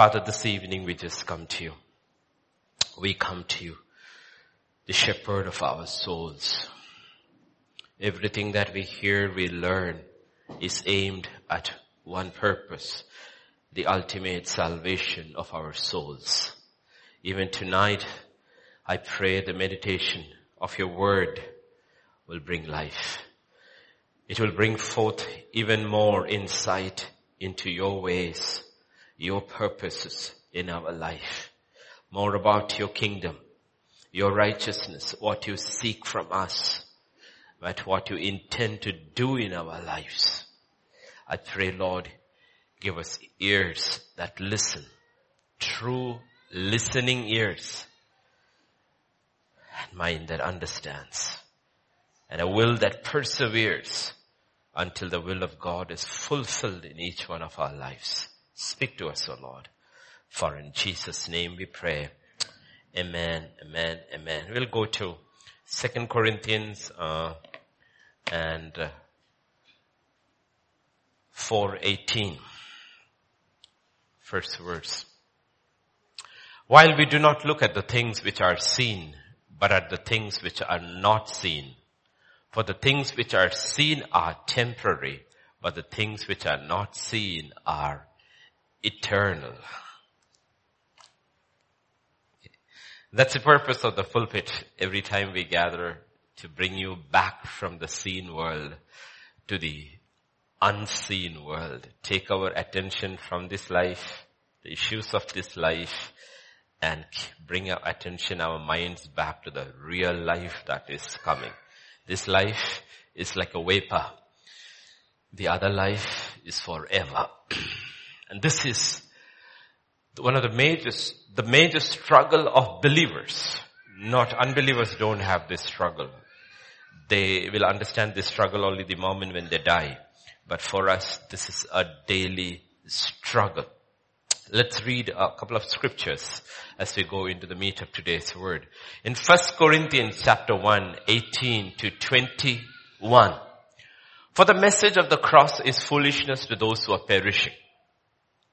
Father, this evening we just come to you. We come to you, the shepherd of our souls. Everything that we hear, we learn is aimed at one purpose, the ultimate salvation of our souls. Even tonight, I pray the meditation of your word will bring life. It will bring forth even more insight into your ways, your purposes in our life. More about your kingdom, your righteousness, what you seek from us, but what you intend to do in our lives. I pray, Lord, give us ears that listen, true listening ears, and mind that understands, and a will that perseveres until the will of God is fulfilled in each one of our lives. Speak to us, O Lord. For in Jesus' name we pray. Amen, amen, amen. We'll go to Second Corinthians uh, and uh, 418. First verse. While we do not look at the things which are seen, but at the things which are not seen. For the things which are seen are temporary, but the things which are not seen are eternal. That's the purpose of the pulpit every time we gather to bring you back from the seen world to the unseen world. Take our attention from this life, the issues of this life, and bring our attention, our minds back to the real life that is coming. This life is like a vapor. The other life is forever. and this is one of the major, the major struggle of believers. Not unbelievers don't have this struggle. They will understand this struggle only the moment when they die. But for us, this is a daily struggle. Let's read a couple of scriptures as we go into the meat of today's word. In 1 Corinthians chapter 1, 18 to 21. For the message of the cross is foolishness to those who are perishing.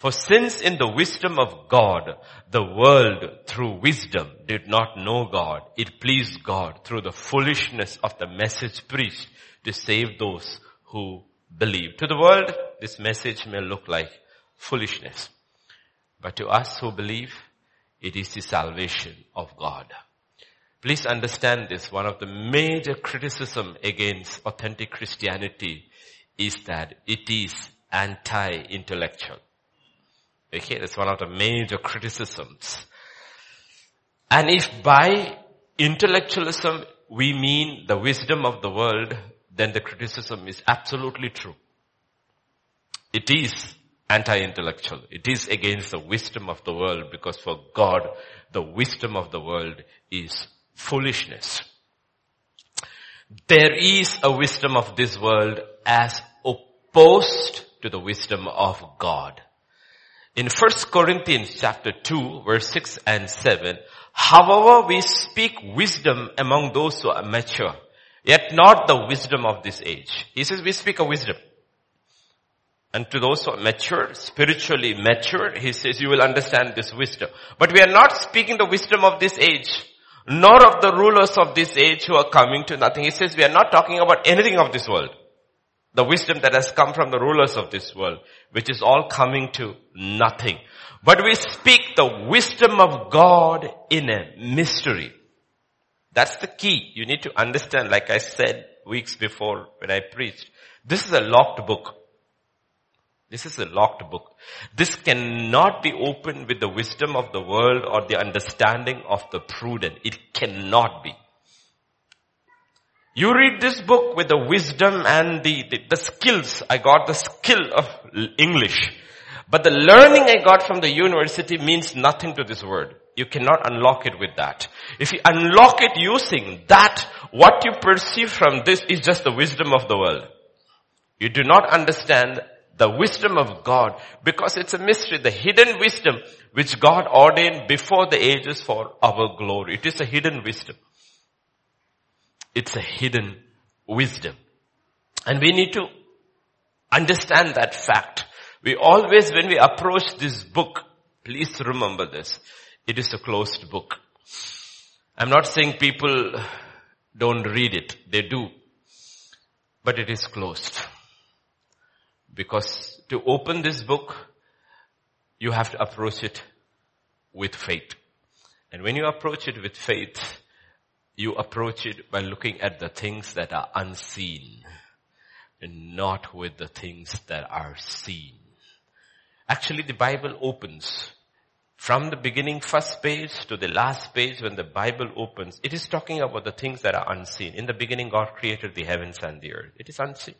For since in the wisdom of God, the world through wisdom did not know God, it pleased God through the foolishness of the message preached to save those who believe. To the world, this message may look like foolishness. But to us who believe, it is the salvation of God. Please understand this. One of the major criticism against authentic Christianity is that it is anti-intellectual. Okay, that's one of the major criticisms. And if by intellectualism we mean the wisdom of the world, then the criticism is absolutely true. It is anti-intellectual. It is against the wisdom of the world because for God, the wisdom of the world is foolishness. There is a wisdom of this world as opposed to the wisdom of God. In 1 Corinthians chapter 2 verse 6 and 7, however we speak wisdom among those who are mature, yet not the wisdom of this age. He says we speak a wisdom. And to those who are mature, spiritually mature, he says you will understand this wisdom. But we are not speaking the wisdom of this age, nor of the rulers of this age who are coming to nothing. He says we are not talking about anything of this world. The wisdom that has come from the rulers of this world, which is all coming to nothing. But we speak the wisdom of God in a mystery. That's the key. You need to understand, like I said weeks before when I preached. This is a locked book. This is a locked book. This cannot be opened with the wisdom of the world or the understanding of the prudent. It cannot be. You read this book with the wisdom and the, the, the skills. I got the skill of English. But the learning I got from the university means nothing to this word. You cannot unlock it with that. If you unlock it using that, what you perceive from this is just the wisdom of the world. You do not understand the wisdom of God because it's a mystery, the hidden wisdom which God ordained before the ages for our glory. It is a hidden wisdom. It's a hidden wisdom. And we need to understand that fact. We always, when we approach this book, please remember this. It is a closed book. I'm not saying people don't read it. They do. But it is closed. Because to open this book, you have to approach it with faith. And when you approach it with faith, you approach it by looking at the things that are unseen and not with the things that are seen. Actually, the Bible opens from the beginning first page to the last page when the Bible opens, it is talking about the things that are unseen. In the beginning God created the heavens and the earth. It is unseen.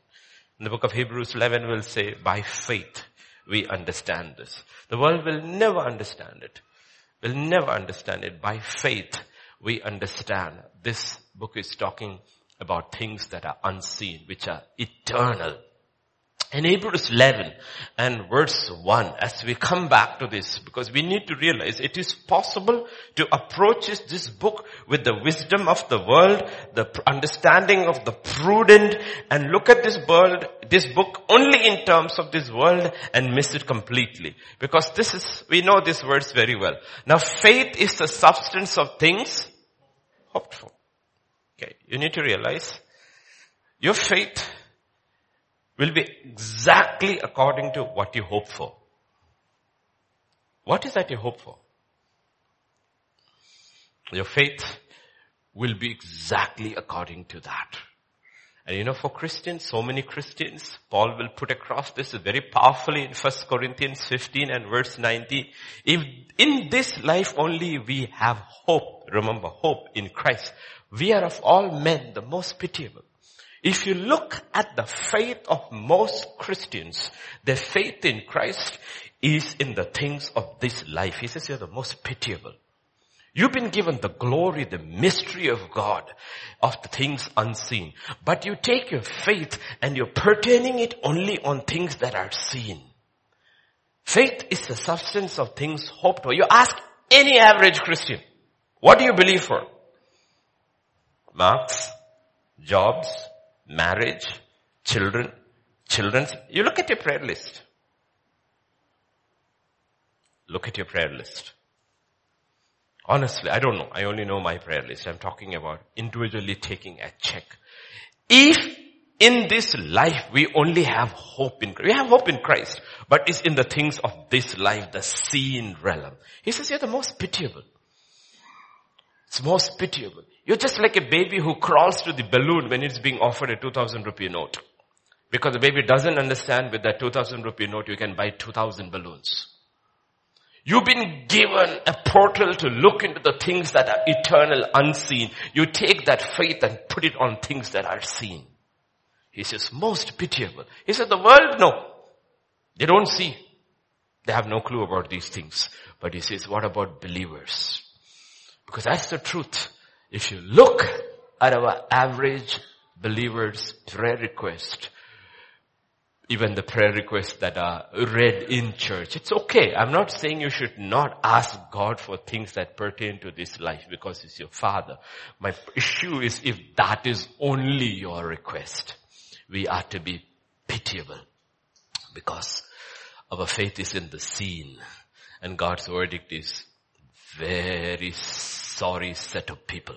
In the book of Hebrews 11 will say, by faith we understand this. The world will never understand it. Will never understand it. By faith we understand this book is talking about things that are unseen, which are eternal. In Hebrews 11 and verse 1, as we come back to this, because we need to realize it is possible to approach this book with the wisdom of the world, the understanding of the prudent, and look at this world, this book only in terms of this world and miss it completely. Because this is, we know these words very well. Now faith is the substance of things hoped for. Okay, you need to realize your faith will be exactly according to what you hope for. What is that you hope for? Your faith will be exactly according to that. And you know, for Christians, so many Christians, Paul will put across this very powerfully in 1 Corinthians 15 and verse 90. If in this life only we have hope, remember hope in Christ, we are of all men the most pitiable. If you look at the faith of most Christians, their faith in Christ is in the things of this life. He says you're the most pitiable. You've been given the glory, the mystery of God, of the things unseen. But you take your faith and you're pertaining it only on things that are seen. Faith is the substance of things hoped for. You ask any average Christian, what do you believe for? Marks, jobs, marriage, children, children's. You look at your prayer list. Look at your prayer list. Honestly, I don't know. I only know my prayer list. I'm talking about individually taking a check. If in this life we only have hope in, Christ. we have hope in Christ, but it's in the things of this life, the seen realm. He says you're the most pitiable. It's most pitiable. You're just like a baby who crawls to the balloon when it's being offered a 2000 rupee note. Because the baby doesn't understand with that 2000 rupee note you can buy 2000 balloons. You've been given a portal to look into the things that are eternal, unseen. You take that faith and put it on things that are seen. He says, most pitiable. He said, the world, no. They don't see. They have no clue about these things. But he says, what about believers? Because that's the truth. If you look at our average believer's prayer request, even the prayer requests that are read in church. It's okay. I'm not saying you should not ask God for things that pertain to this life because He's your Father. My issue is if that is only your request, we are to be pitiable because our faith is in the seen and God's verdict is very sorry set of people.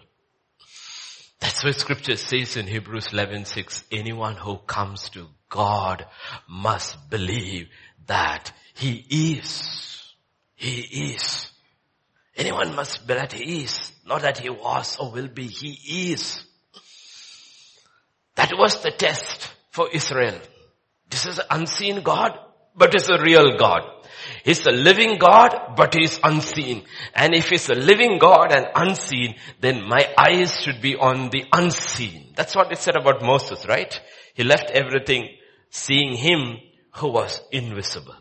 That's what scripture says in Hebrews 11, 6. Anyone who comes to God must believe that He is. He is. Anyone must believe that He is. Not that He was or will be. He is. That was the test for Israel. This is an unseen God, but it's a real God. He's a living God, but He's unseen. And if He's a living God and unseen, then my eyes should be on the unseen. That's what it said about Moses, right? He left everything seeing Him who was invisible.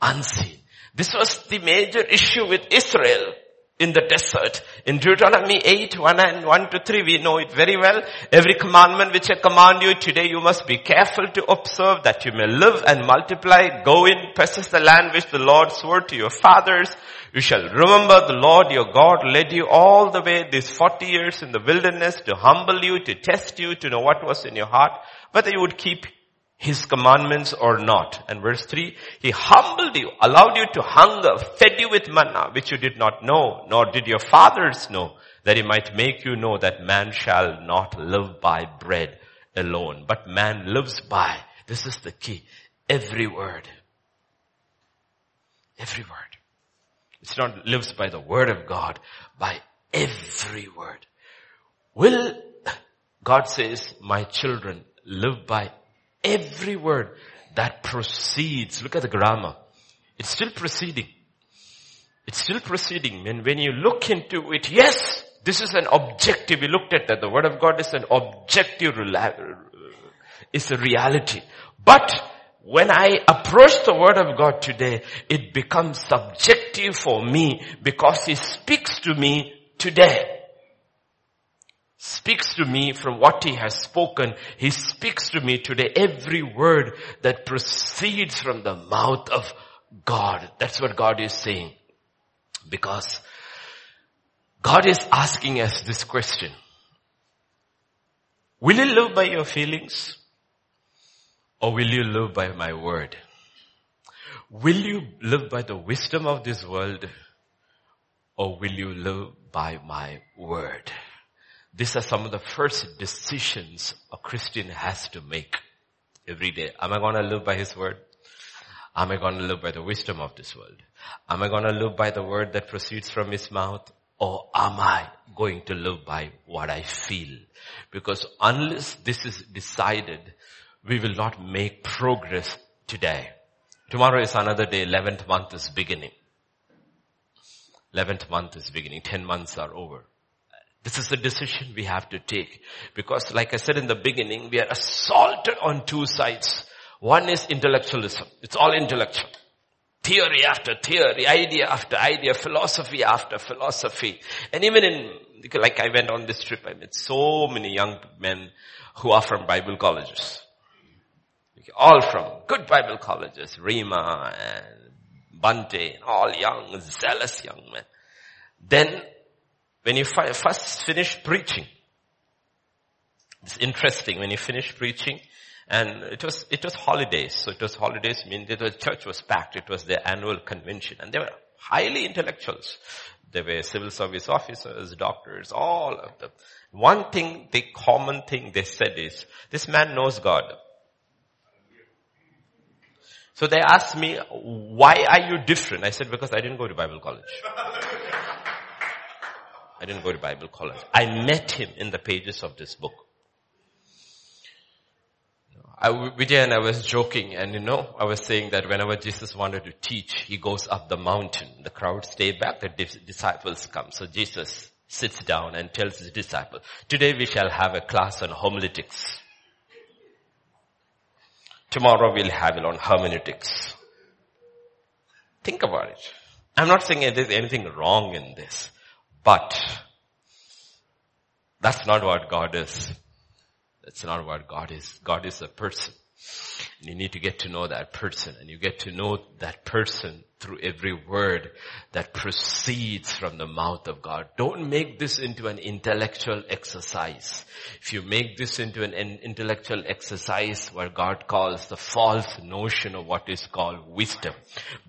unseen. This was the major issue with Israel in the desert. In Deuteronomy 8, 1 and 1 to 3, we know it very well. Every commandment which I command you today, you must be careful to observe that you may live and multiply. Go in, possess the land which the Lord swore to your fathers. You shall remember the Lord your God led you all the way these 40 years in the wilderness to humble you, to test you, to know what was in your heart, whether you would keep his commandments or not. And verse 3, he humbled you, allowed you to hunger, fed you with manna, which you did not know, nor did your fathers know, that he might make you know that man shall not live by bread alone, but man lives by, this is the key, every word. Every word. It's not lives by the word of God, by every word. Will, God says, my children live by Every word that proceeds, look at the grammar. It's still proceeding. It's still proceeding. And when you look into it, yes, this is an objective. We looked at that. The word of God is an objective, it's a reality. But when I approach the word of God today, it becomes subjective for me because he speaks to me today speaks to me from what he has spoken. He speaks to me today every word that proceeds from the mouth of God. That's what God is saying. Because God is asking us this question. Will you live by your feelings? Or will you live by my word? Will you live by the wisdom of this world? Or will you live by my word? These are some of the first decisions a Christian has to make every day. Am I going to live by His word? Am I going to live by the wisdom of this world? Am I going to live by the word that proceeds from His mouth? Or am I going to live by what I feel? Because unless this is decided, we will not make progress today. Tomorrow is another day, 11th month is beginning. 11th month is beginning, 10 months are over. This is a decision we have to take. Because like I said in the beginning, we are assaulted on two sides. One is intellectualism. It's all intellectual. Theory after theory, idea after idea, philosophy after philosophy. And even in, like I went on this trip, I met so many young men who are from Bible colleges. All from good Bible colleges, Rima and Bante, all young, zealous young men. Then when you fi- first finish preaching, it's interesting when you finish preaching, and it was, it was holidays. So it was holidays mean the church was packed. It was their annual convention and they were highly intellectuals. They were civil service officers, doctors, all of them. One thing, the common thing they said is, this man knows God. So they asked me, why are you different? I said, because I didn't go to Bible college. I didn't go to Bible college. I met him in the pages of this book. I, Vijay and I was joking and you know, I was saying that whenever Jesus wanted to teach, he goes up the mountain. The crowd stay back, the disciples come. So Jesus sits down and tells his disciples, today we shall have a class on homiletics. Tomorrow we'll have it on hermeneutics. Think about it. I'm not saying there's anything wrong in this. But that's not what God is. That's not what God is. God is a person. And you need to get to know that person and you get to know that person through every word that proceeds from the mouth of God. Don't make this into an intellectual exercise. If you make this into an intellectual exercise where God calls the false notion of what is called wisdom,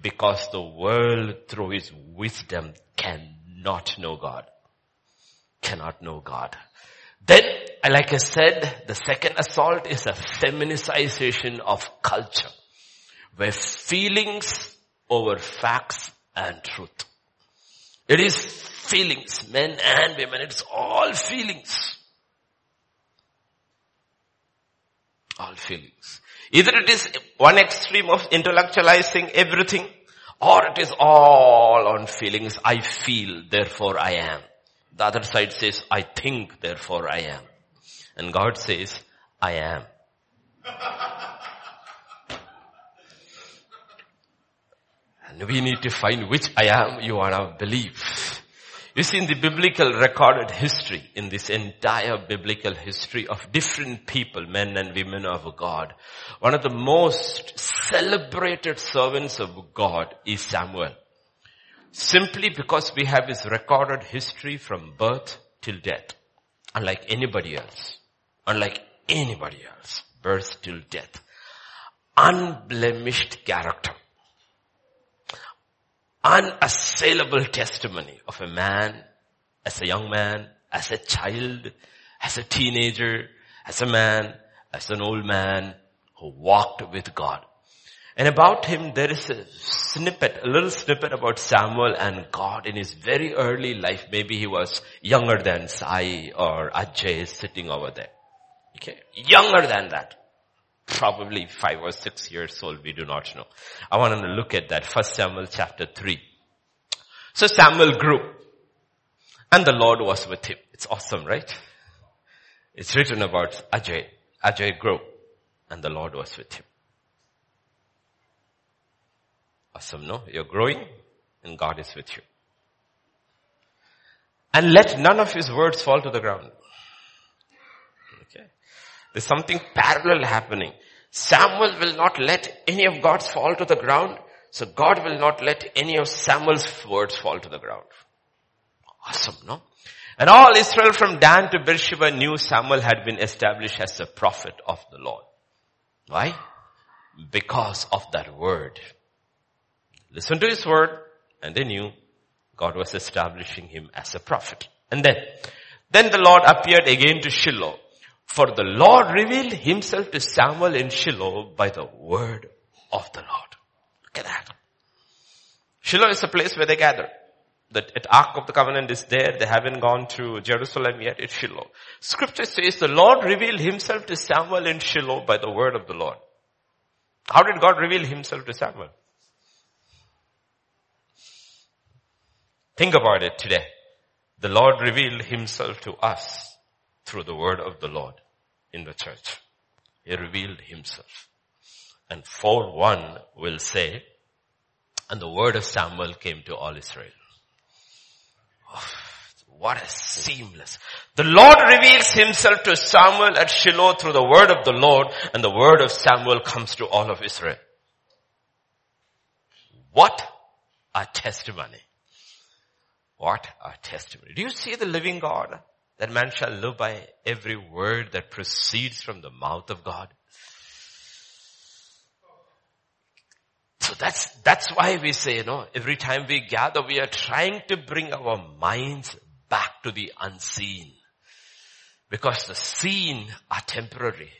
because the world through his wisdom can not know God. Cannot know God. Then, like I said, the second assault is a feminicization of culture. Where feelings over facts and truth. It is feelings, men and women, it's all feelings. All feelings. Either it is one extreme of intellectualizing everything or it is all on feelings. I feel, therefore I am. The other side says, I think, therefore I am. And God says, I am. And we need to find which I am you want to believe. You see in the biblical recorded history, in this entire biblical history of different people, men and women of God, one of the most celebrated servants of God is Samuel. Simply because we have his recorded history from birth till death. Unlike anybody else. Unlike anybody else. Birth till death. Unblemished character unassailable testimony of a man, as a young man, as a child, as a teenager, as a man, as an old man who walked with God. And about him there is a snippet, a little snippet about Samuel and God in his very early life. Maybe he was younger than Sai or Ajay sitting over there. Okay. Younger than that probably five or six years old, we do not know. I want to look at that. First Samuel chapter 3. So Samuel grew and the Lord was with him. It's awesome, right? It's written about Ajay. Ajay grew and the Lord was with him. Awesome, no? You're growing and God is with you. And let none of his words fall to the ground. There's something parallel happening. Samuel will not let any of God's fall to the ground. So God will not let any of Samuel's words fall to the ground. Awesome, no? And all Israel from Dan to Beersheba knew Samuel had been established as a prophet of the Lord. Why? Because of that word. Listen to his word and they knew God was establishing him as a prophet. And then, then the Lord appeared again to Shiloh for the Lord revealed himself to Samuel in Shiloh by the word of the Lord. Look at that. Shiloh is a place where they gather. The Ark of the Covenant is there. They haven't gone to Jerusalem yet. It's Shiloh. Scripture says the Lord revealed himself to Samuel in Shiloh by the word of the Lord. How did God reveal himself to Samuel? Think about it today. The Lord revealed himself to us through the word of the Lord in the church. He revealed himself. And 4-1 will say, and the word of Samuel came to all Israel. Oh, what a seamless. The Lord reveals himself to Samuel at Shiloh through the word of the Lord and the word of Samuel comes to all of Israel. What a testimony. What a testimony. Do you see the living God? That man shall live by every word that proceeds from the mouth of God. So that's, that's why we say, you know, every time we gather, we are trying to bring our minds back to the unseen. Because the seen are temporary.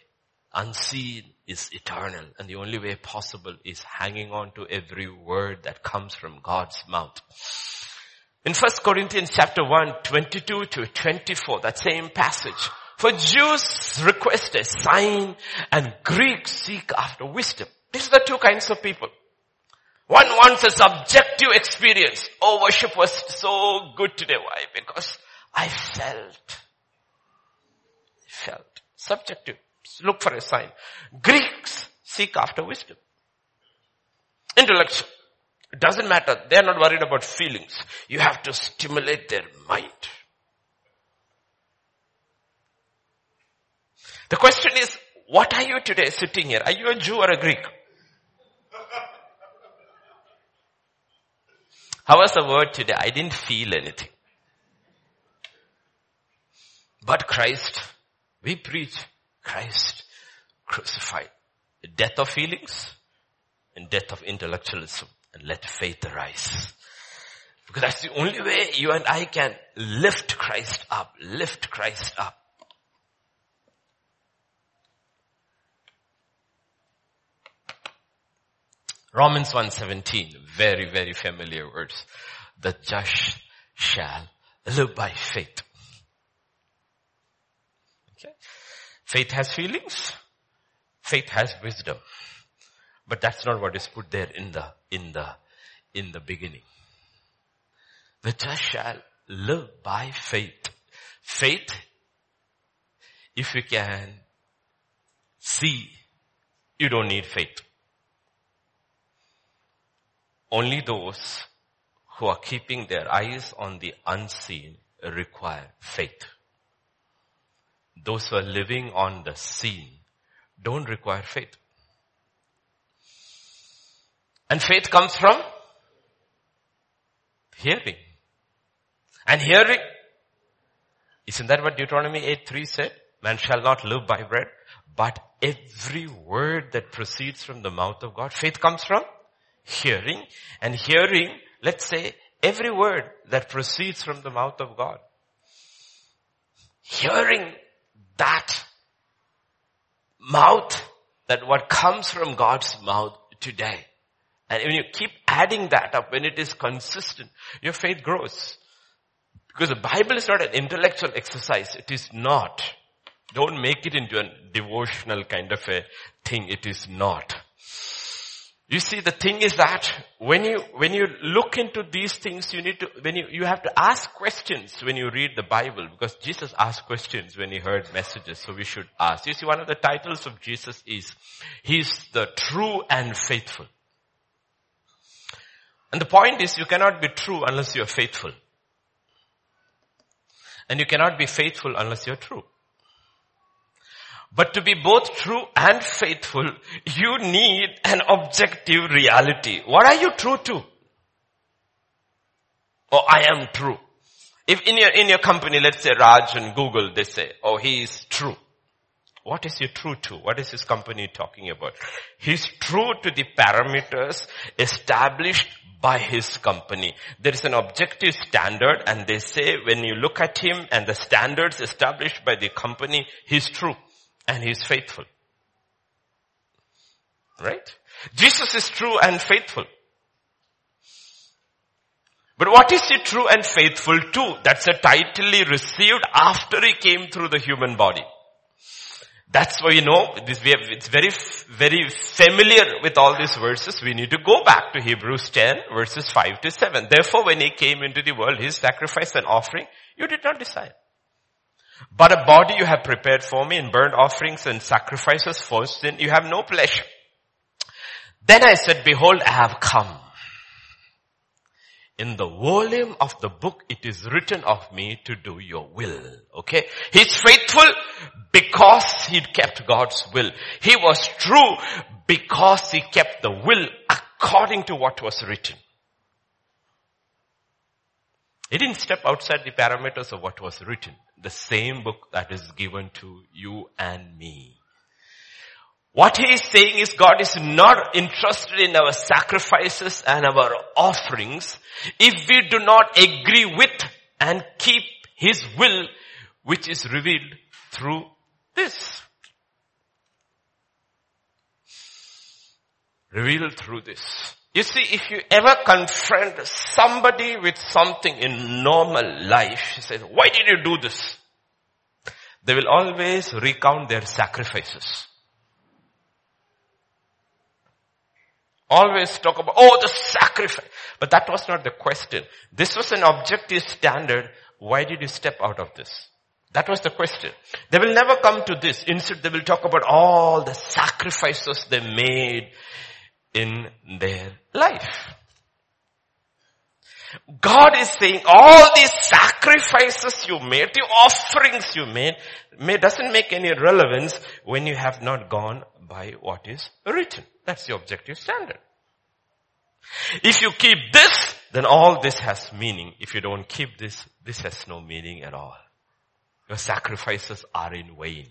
Unseen is eternal. And the only way possible is hanging on to every word that comes from God's mouth. In 1 Corinthians chapter 1, 22 to 24, that same passage. For Jews request a sign and Greeks seek after wisdom. These are the two kinds of people. One wants a subjective experience. Oh, worship was so good today. Why? Because I felt. Felt. Subjective. Look for a sign. Greeks seek after wisdom. Intellectual. It doesn't matter. They're not worried about feelings. You have to stimulate their mind. The question is, what are you today sitting here? Are you a Jew or a Greek? How was the word today? I didn't feel anything. But Christ, we preach Christ crucified. Death of feelings and death of intellectualism and let faith arise. Because that's the only way you and I can lift Christ up, lift Christ up. Romans 1.17, very, very familiar words. The just shall live by faith. Okay. Faith has feelings. Faith has wisdom. But that's not what is put there in the, in the, in the beginning. The just shall live by faith. Faith, if you can see, you don't need faith. only those who are keeping their eyes on the unseen require faith. Those who are living on the seen don't require faith. And faith comes from hearing. And hearing, isn't that what Deuteronomy 8 3 said? Man shall not live by bread, but every word that proceeds from the mouth of God. Faith comes from hearing and hearing, let's say, every word that proceeds from the mouth of God. Hearing that mouth, that what comes from God's mouth today. And when you keep adding that up, when it is consistent, your faith grows. Because the Bible is not an intellectual exercise. It is not. Don't make it into a devotional kind of a thing. It is not. You see, the thing is that when you, when you look into these things, you need to, when you, you have to ask questions when you read the Bible because Jesus asked questions when he heard messages, so we should ask. You see, one of the titles of Jesus is, He's the true and faithful. And the point is, you cannot be true unless you are faithful. And you cannot be faithful unless you're true. But to be both true and faithful, you need an objective reality. What are you true to? Oh, I am true. If in your, in your company, let's say Raj and Google, they say, oh, he is true. What is he true to? What is his company talking about? He's true to the parameters established by his company. There is an objective standard and they say when you look at him and the standards established by the company, he's true and he's faithful. Right? Jesus is true and faithful. But what is he true and faithful to? That's a title he received after he came through the human body. That's why you know, this, we have, it's very, very familiar with all these verses. We need to go back to Hebrews 10 verses 5 to 7. Therefore when he came into the world, his sacrifice and offering, you did not decide. But a body you have prepared for me in burnt offerings and sacrifices for sin, you have no pleasure. Then I said, behold, I have come. In the volume of the book, it is written of me to do your will. Okay? He's faithful because he kept God's will. He was true because he kept the will according to what was written. He didn't step outside the parameters of what was written. The same book that is given to you and me. What he is saying is God is not interested in our sacrifices and our offerings if we do not agree with and keep his will which is revealed through this. Revealed through this. You see, if you ever confront somebody with something in normal life, you says, why did you do this? They will always recount their sacrifices. Always talk about, oh, the sacrifice. But that was not the question. This was an objective standard. Why did you step out of this? That was the question. They will never come to this. Instead, they will talk about all the sacrifices they made in their life. God is saying all these sacrifices you made, the offerings you made, may, doesn't make any relevance when you have not gone by what is written. That's the objective standard. If you keep this, then all this has meaning. If you don't keep this, this has no meaning at all. Your sacrifices are in vain.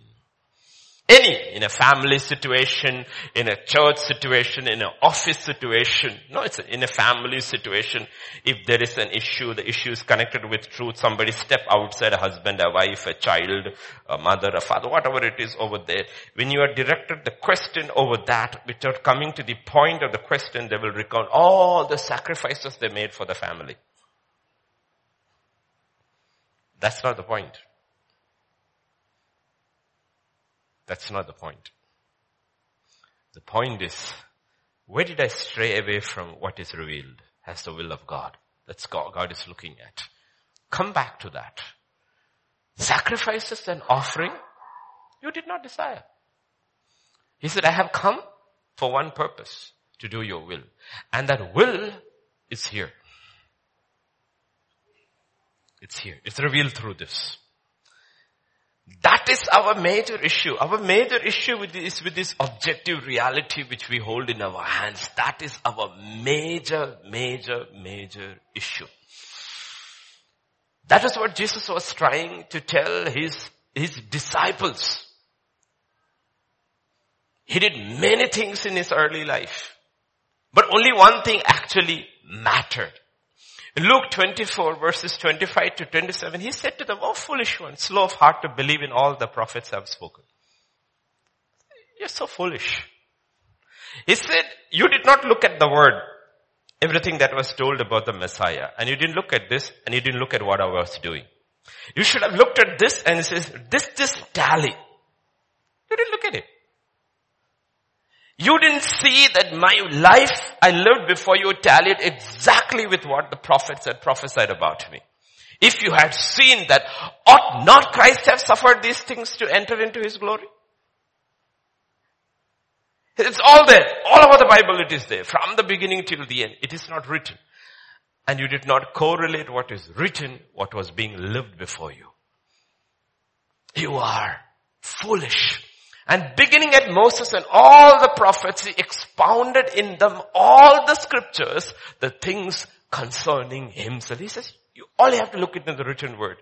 Any, in a family situation, in a church situation, in an office situation. No, it's in a family situation. If there is an issue, the issue is connected with truth. Somebody step outside, a husband, a wife, a child, a mother, a father, whatever it is over there. When you are directed the question over that, without coming to the point of the question, they will recount all the sacrifices they made for the family. That's not the point. That's not the point. The point is, where did I stray away from what is revealed as the will of God? That's God, God is looking at. Come back to that. Sacrifices and offering, you did not desire. He said, I have come for one purpose, to do your will. And that will is here. It's here. It's revealed through this. That is our major issue. Our major issue with this, with this objective reality which we hold in our hands. That is our major, major, major issue. That is what Jesus was trying to tell his, his disciples. He did many things in his early life. But only one thing actually mattered. Luke 24 verses 25 to 27, he said to them, Oh foolish one, slow of heart to believe in all the prophets have spoken. You're so foolish. He said, you did not look at the word, everything that was told about the Messiah. And you didn't look at this and you didn't look at what I was doing. You should have looked at this and says, this, this tally. You didn't look at it. You didn't see that my life I lived before you tallied exactly with what the prophets had prophesied about me. If you had seen that, ought not Christ have suffered these things to enter into his glory? It's all there. All over the Bible it is there. From the beginning till the end. It is not written. And you did not correlate what is written, what was being lived before you. You are foolish. And beginning at Moses and all the prophets, he expounded in them all the scriptures, the things concerning himself. He says, you only have to look into the written word.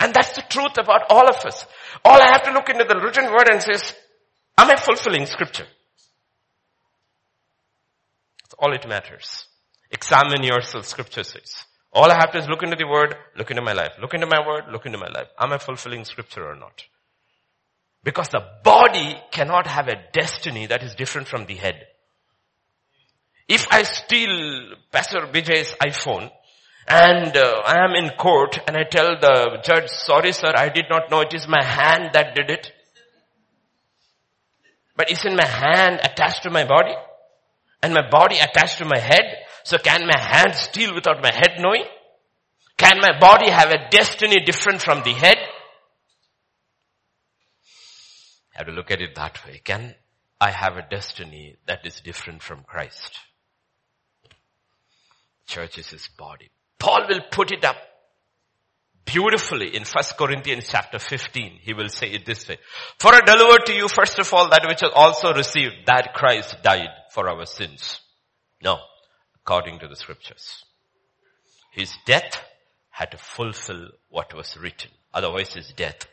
And that's the truth about all of us. All I have to look into the written word and says, am I fulfilling scripture? That's all it matters. Examine yourself, scripture says. All I have to is look into the word, look into my life. Look into my word, look into my life. Am I fulfilling scripture or not? Because the body cannot have a destiny that is different from the head. If I steal Pastor Vijay's iPhone and uh, I am in court and I tell the judge, sorry sir, I did not know it is my hand that did it. But isn't my hand attached to my body? And my body attached to my head? So can my hand steal without my head knowing? Can my body have a destiny different from the head? Have to look at it that way. Can I have a destiny that is different from Christ? Church is his body. Paul will put it up beautifully in 1 Corinthians chapter 15. He will say it this way. For I deliver to you first of all that which I also received, that Christ died for our sins. No, according to the scriptures. His death had to fulfill what was written. Otherwise his death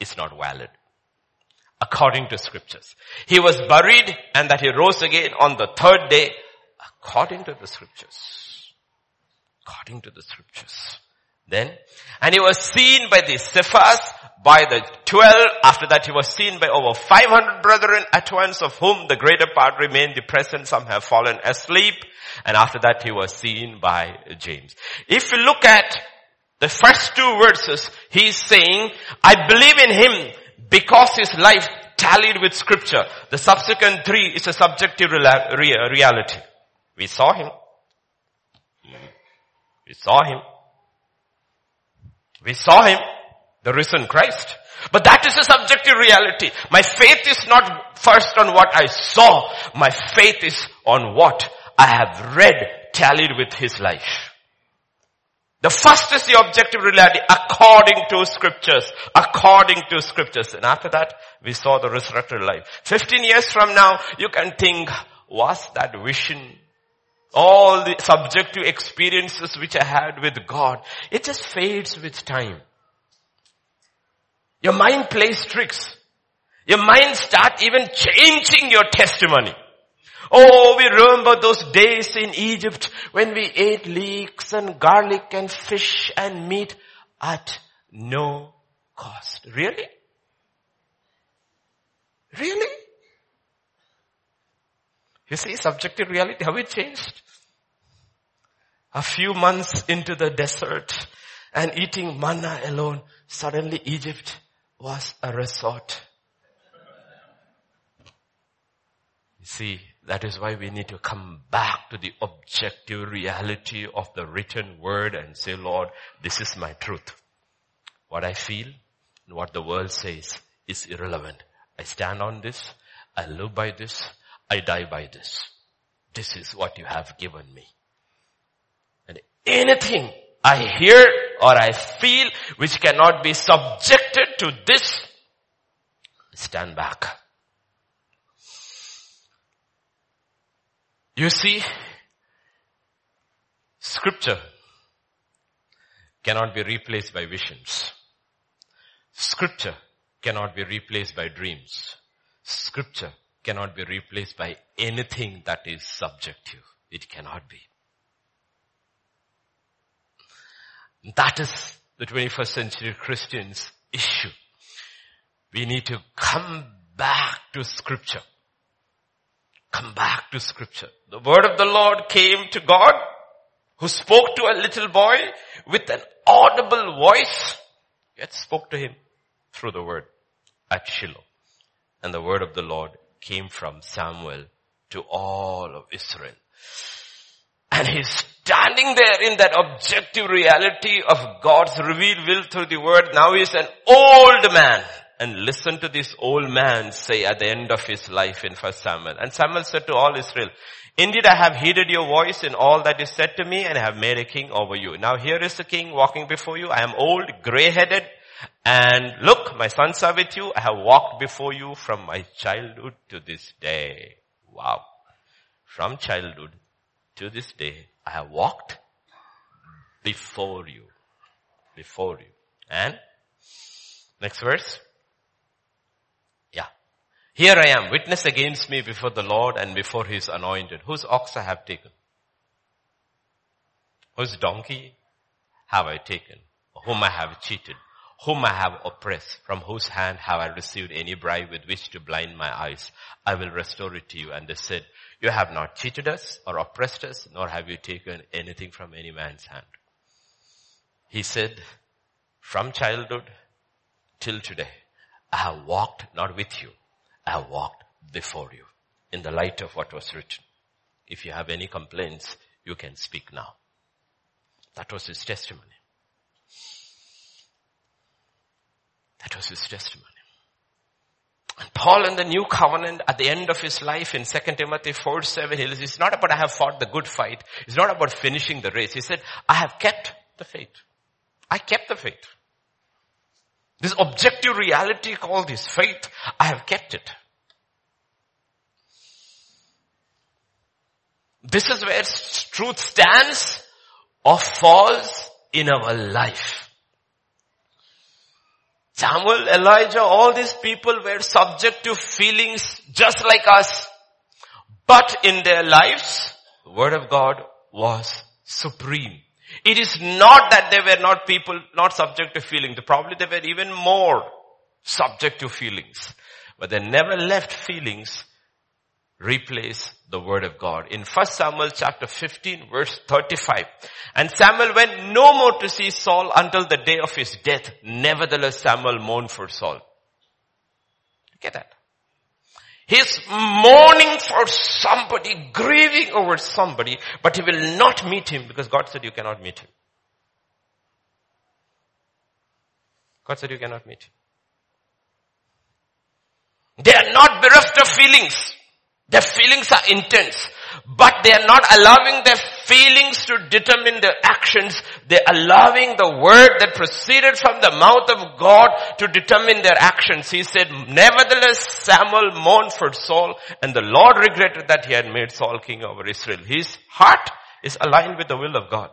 is not valid according to scriptures. He was buried and that he rose again on the third day according to the scriptures. According to the scriptures. Then, and he was seen by the Cephas, by the twelve. After that he was seen by over 500 brethren at once of whom the greater part remain present. Some have fallen asleep. And after that he was seen by James. If you look at the first two verses, he's saying, I believe in him because his life tallied with scripture. The subsequent three is a subjective reality. We saw him. We saw him. We saw him, the risen Christ. But that is a subjective reality. My faith is not first on what I saw. My faith is on what I have read tallied with his life. The first is the objective reality according to scriptures. According to scriptures. And after that, we saw the resurrected life. 15 years from now, you can think, was that vision all the subjective experiences which I had with God, it just fades with time. Your mind plays tricks. Your mind start even changing your testimony. Oh, we remember those days in Egypt when we ate leeks and garlic and fish and meat at no cost. Really? Really? You see subjective reality, how it changed? A few months into the desert and eating manna alone, suddenly Egypt was a resort. You see, that is why we need to come back to the objective reality of the written word and say, Lord, this is my truth. What I feel and what the world says is irrelevant. I stand on this. I live by this. I die by this. This is what you have given me. And anything I hear or I feel which cannot be subjected to this, stand back. You see, scripture cannot be replaced by visions. Scripture cannot be replaced by dreams. Scripture cannot be replaced by anything that is subjective. It cannot be. That is the 21st century Christians issue. We need to come back to scripture. Come back to scripture. The word of the Lord came to God who spoke to a little boy with an audible voice, yet spoke to him through the word at Shiloh. And the word of the Lord came from Samuel to all of Israel. And he's standing there in that objective reality of God's revealed will through the word. Now he's an old man. And listen to this old man say at the end of his life in first Samuel. And Samuel said to all Israel, Indeed I have heeded your voice in all that is said to me and have made a king over you. Now here is the king walking before you. I am old, grey-headed, and look, my sons are with you. I have walked before you from my childhood to this day. Wow. From childhood to this day, I have walked before you. Before you. And next verse. Here I am, witness against me before the Lord and before his anointed. Whose ox I have taken? Whose donkey have I taken? Whom I have cheated? whom I have oppressed, from whose hand have I received any bribe with which to blind my eyes, I will restore it to you. And they said, you have not cheated us or oppressed us, nor have you taken anything from any man's hand. He said, from childhood till today, I have walked not with you, I have walked before you in the light of what was written. If you have any complaints, you can speak now. That was his testimony. That was his testimony. And Paul in the new covenant at the end of his life in 2 Timothy 4, 7, he says, it's not about I have fought the good fight. It's not about finishing the race. He said, I have kept the faith. I kept the faith. This objective reality called this faith, I have kept it. This is where truth stands or falls in our life. Samuel, Elijah, all these people were subject to feelings just like us. But in their lives, the word of God was supreme. It is not that they were not people, not subject to feelings. Probably they were even more subject to feelings. But they never left feelings replace the word of God. In 1 Samuel chapter 15 verse 35. And Samuel went no more to see Saul until the day of his death. Nevertheless Samuel mourned for Saul. Get that? He's mourning for somebody, grieving over somebody, but he will not meet him because God said you cannot meet him. God said you cannot meet him. They are not bereft of feelings. Their feelings are intense, but they are not allowing their feelings to determine their actions. They're allowing the word that proceeded from the mouth of God to determine their actions. He said, nevertheless Samuel mourned for Saul and the Lord regretted that he had made Saul king over Israel. His heart is aligned with the will of God.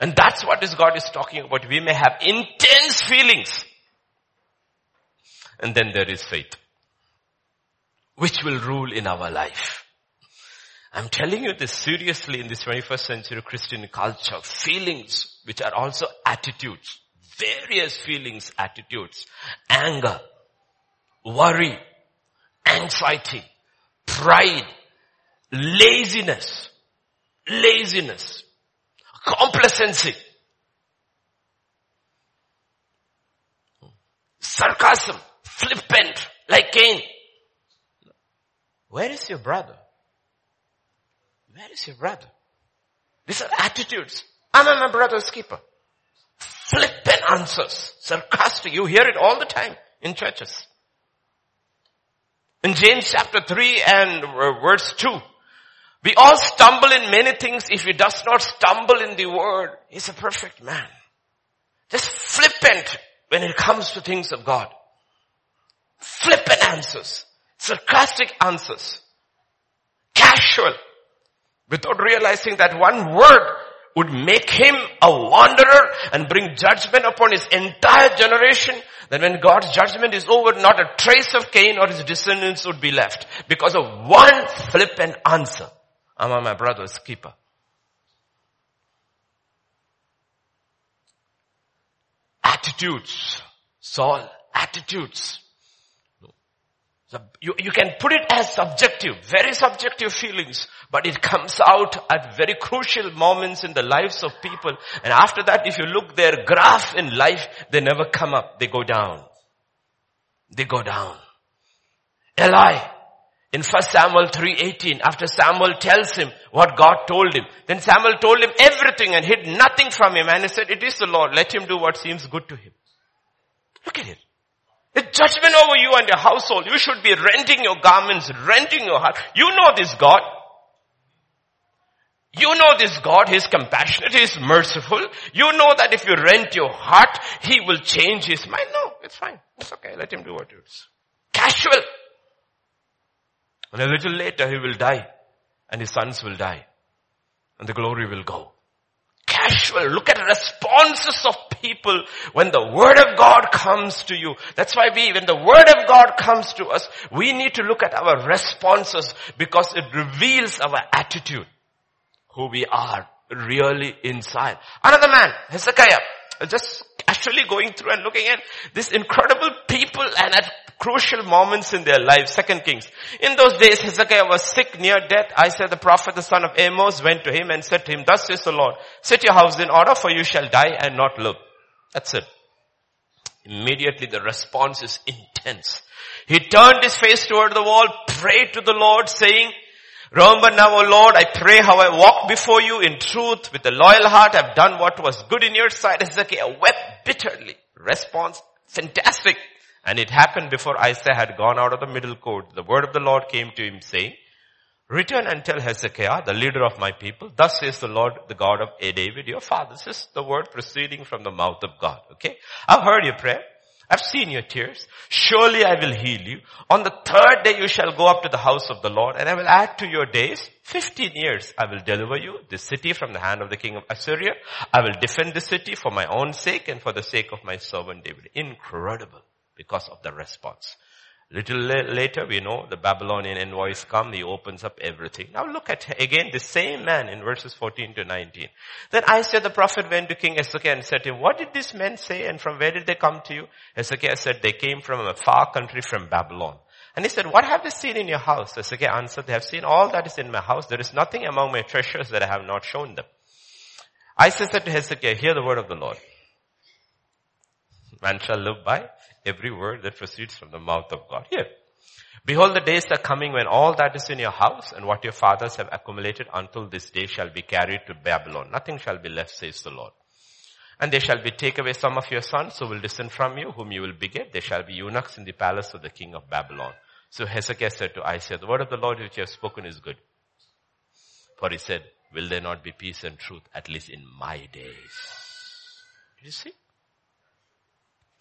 And that's what is God is talking about. We may have intense feelings. And then there is faith which will rule in our life. I'm telling you this seriously in this 21st century Christian culture. Feelings which are also attitudes. Various feelings, attitudes. Anger, worry, anxiety, pride, laziness, laziness, complacency, sarcasm, flippant, like Cain. Where is your brother? Where is your brother? These are attitudes. I'm my brother's keeper. Flippant answers. Sarcastic. You hear it all the time in churches. In James chapter 3 and uh, verse 2, We all stumble in many things. If he does not stumble in the word, he's a perfect man. Just flippant when it comes to things of God. Flippant answers. Sarcastic answers. Casual. Without realizing that one word would make him a wanderer and bring judgment upon his entire generation, then when God's judgment is over, not a trace of Cain or his descendants would be left because of one flippant answer. Am I my brother's keeper? Attitudes. Saul, attitudes. You, you can put it as subjective, very subjective feelings, but it comes out at very crucial moments in the lives of people. And after that, if you look their graph in life, they never come up, they go down. They go down. Eli, in 1 Samuel 3.18, after Samuel tells him what God told him, then Samuel told him everything and hid nothing from him and he said, it is the Lord, let him do what seems good to him. Look at it. The judgment over you and your household. You should be renting your garments, renting your heart. You know this God. You know this God, He's compassionate, He's merciful. You know that if you rent your heart, He will change His mind. No, it's fine. It's okay. Let Him do what He does. Casual. And a little later He will die. And His sons will die. And the glory will go casual. Look at responses of people when the word of God comes to you. That's why we, when the word of God comes to us, we need to look at our responses because it reveals our attitude. Who we are really inside. Another man, Hezekiah, just actually going through and looking at this incredible people and at crucial moments in their lives. Second Kings. In those days, Hezekiah was sick near death. Isaiah the prophet, the son of Amos, went to him and said to him, thus says the Lord, set your house in order for you shall die and not live. That's it. Immediately the response is intense. He turned his face toward the wall, prayed to the Lord saying, Remember now, O Lord, I pray how I walk before you in truth with a loyal heart. I've done what was good in your sight. Hezekiah wept bitterly. Response, fantastic. And it happened before Isaiah had gone out of the middle court. The word of the Lord came to him saying, Return and tell Hezekiah, the leader of my people, thus says the Lord, the God of. David, your father. This is the word proceeding from the mouth of God. Okay? I've heard your prayer. I've seen your tears. Surely I will heal you. On the third day you shall go up to the house of the Lord and I will add to your days 15 years. I will deliver you, this city from the hand of the king of Assyria. I will defend the city for my own sake and for the sake of my servant David. Incredible because of the response. Little later, we know the Babylonian envoys come, he opens up everything. Now look at again the same man in verses 14 to 19. Then Isaiah the prophet went to King Hezekiah and said to him, what did these men say and from where did they come to you? Hezekiah said, they came from a far country from Babylon. And he said, what have they seen in your house? Hezekiah answered, they have seen all that is in my house. There is nothing among my treasures that I have not shown them. Isaiah said to Hezekiah, hear the word of the Lord. Man shall live by every word that proceeds from the mouth of God. Here. Behold, the days are coming when all that is in your house and what your fathers have accumulated until this day shall be carried to Babylon. Nothing shall be left, says the Lord. And they shall be take away some of your sons who will descend from you, whom you will beget. They shall be eunuchs in the palace of the king of Babylon. So Hezekiah said to Isaiah, the word of the Lord which you have spoken is good. For he said, will there not be peace and truth, at least in my days? You see?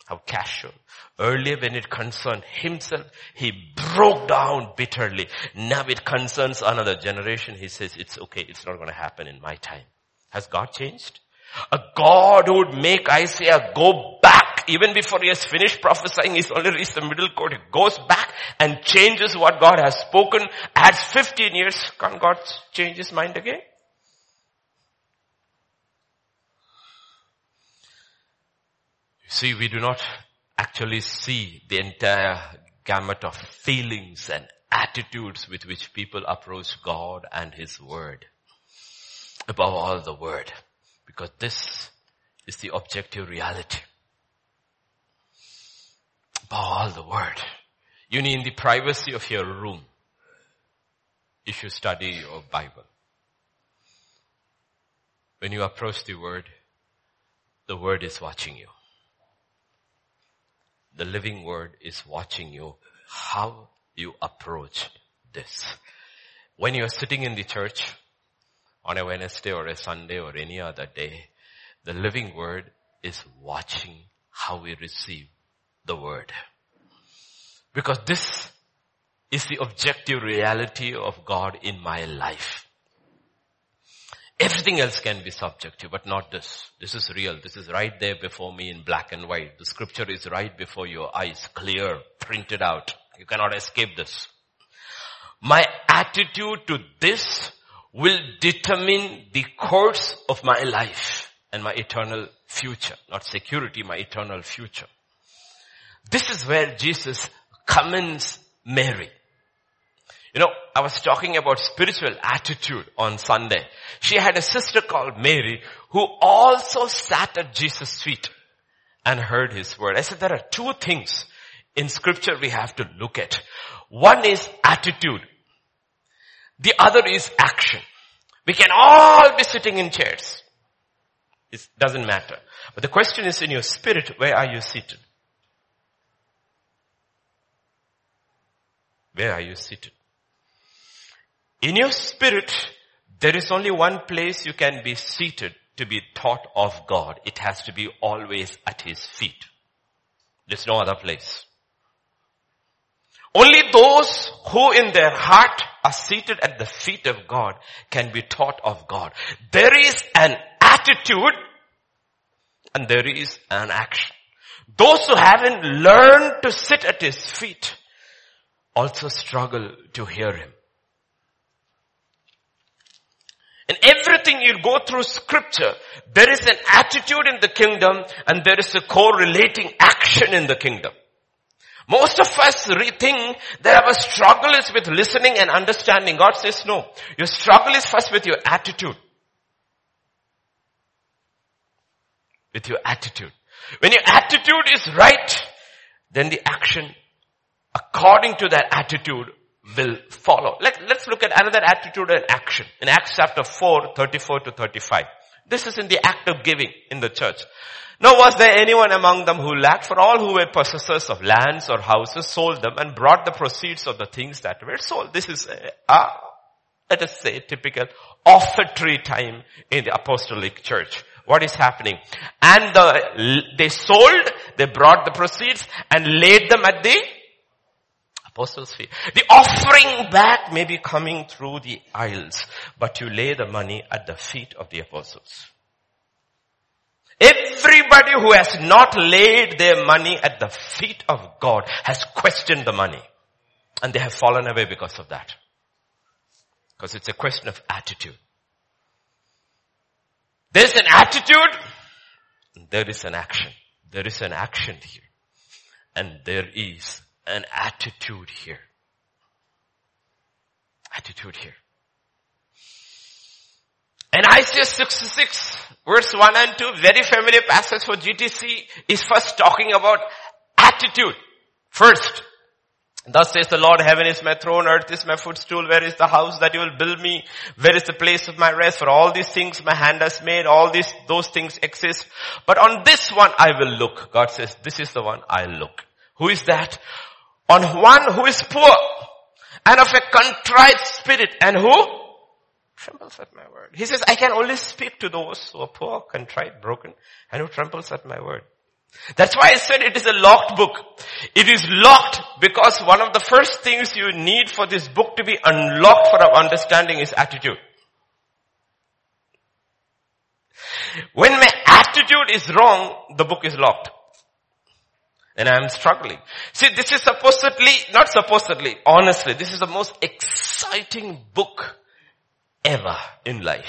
How casual. Earlier when it concerned himself, he broke down bitterly. Now it concerns another generation. He says, it's okay. It's not going to happen in my time. Has God changed? A God who would make Isaiah go back even before he has finished prophesying, he's only reached the middle court. He goes back and changes what God has spoken, adds 15 years. Can God change his mind again? See, we do not actually see the entire gamut of feelings and attitudes with which people approach God and His Word. Above all the Word. Because this is the objective reality. Above all the Word. You need in the privacy of your room. If you study your Bible. When you approach the Word, the Word is watching you the living word is watching you, how you approach this. When you're sitting in the church on a Wednesday or a Sunday or any other day, the living word is watching how we receive the word. Because this is the objective reality of God in my life. Everything else can be subjective, but not this. This is real. This is right there before me in black and white. The scripture is right before your eyes, clear, printed out. You cannot escape this. My attitude to this will determine the course of my life and my eternal future. Not security, my eternal future. This is where Jesus commends Mary. You know, I was talking about spiritual attitude on Sunday. She had a sister called Mary who also sat at Jesus' feet and heard his word. I said there are two things in scripture we have to look at. One is attitude. The other is action. We can all be sitting in chairs. It doesn't matter. But the question is in your spirit, where are you seated? Where are you seated? In your spirit, there is only one place you can be seated to be taught of God. It has to be always at His feet. There's no other place. Only those who in their heart are seated at the feet of God can be taught of God. There is an attitude and there is an action. Those who haven't learned to sit at His feet also struggle to hear Him. In everything you go through scripture, there is an attitude in the kingdom and there is a correlating action in the kingdom. Most of us think that our struggle is with listening and understanding. God says no. Your struggle is first with your attitude. With your attitude. When your attitude is right, then the action according to that attitude will follow. Let, let's look at another attitude and action. In Acts chapter 4, 34 to 35. This is in the act of giving in the church. Nor was there anyone among them who lacked, for all who were possessors of lands or houses sold them and brought the proceeds of the things that were sold. This is a, a let us say typical offertory time in the apostolic church. What is happening? And the, they sold, they brought the proceeds and laid them at the apostles' feet. The offering back may be coming through the aisles, but you lay the money at the feet of the apostles. Everybody who has not laid their money at the feet of God has questioned the money. And they have fallen away because of that. Because it's a question of attitude. There's an attitude, there is an action. There is an action here. And there is an attitude here. Attitude here. And Isaiah 66 verse 1 and 2, very familiar passage for GTC is first talking about attitude. First, Thus says the Lord, heaven is my throne, earth is my footstool, where is the house that you will build me? Where is the place of my rest? For all these things my hand has made, all these, those things exist. But on this one I will look. God says, this is the one I look. Who is that? On one who is poor and of a contrite spirit and who trembles at my word. He says, I can only speak to those who are poor, contrite, broken and who trembles at my word. That's why I said it is a locked book. It is locked because one of the first things you need for this book to be unlocked for our understanding is attitude. When my attitude is wrong, the book is locked. And I am struggling. See, this is supposedly, not supposedly, honestly, this is the most exciting book ever in life.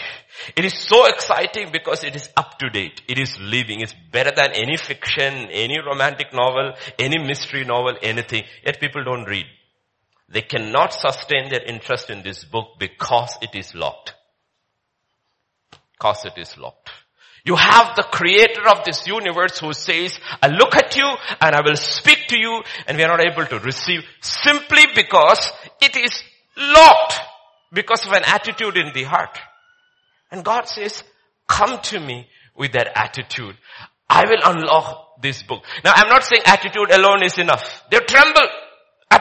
It is so exciting because it is up to date. It is living. It's better than any fiction, any romantic novel, any mystery novel, anything. Yet people don't read. They cannot sustain their interest in this book because it is locked. Because it is locked. You have the creator of this universe who says, I look at you and I will speak to you and we are not able to receive simply because it is locked because of an attitude in the heart. And God says, come to me with that attitude. I will unlock this book. Now I'm not saying attitude alone is enough. They tremble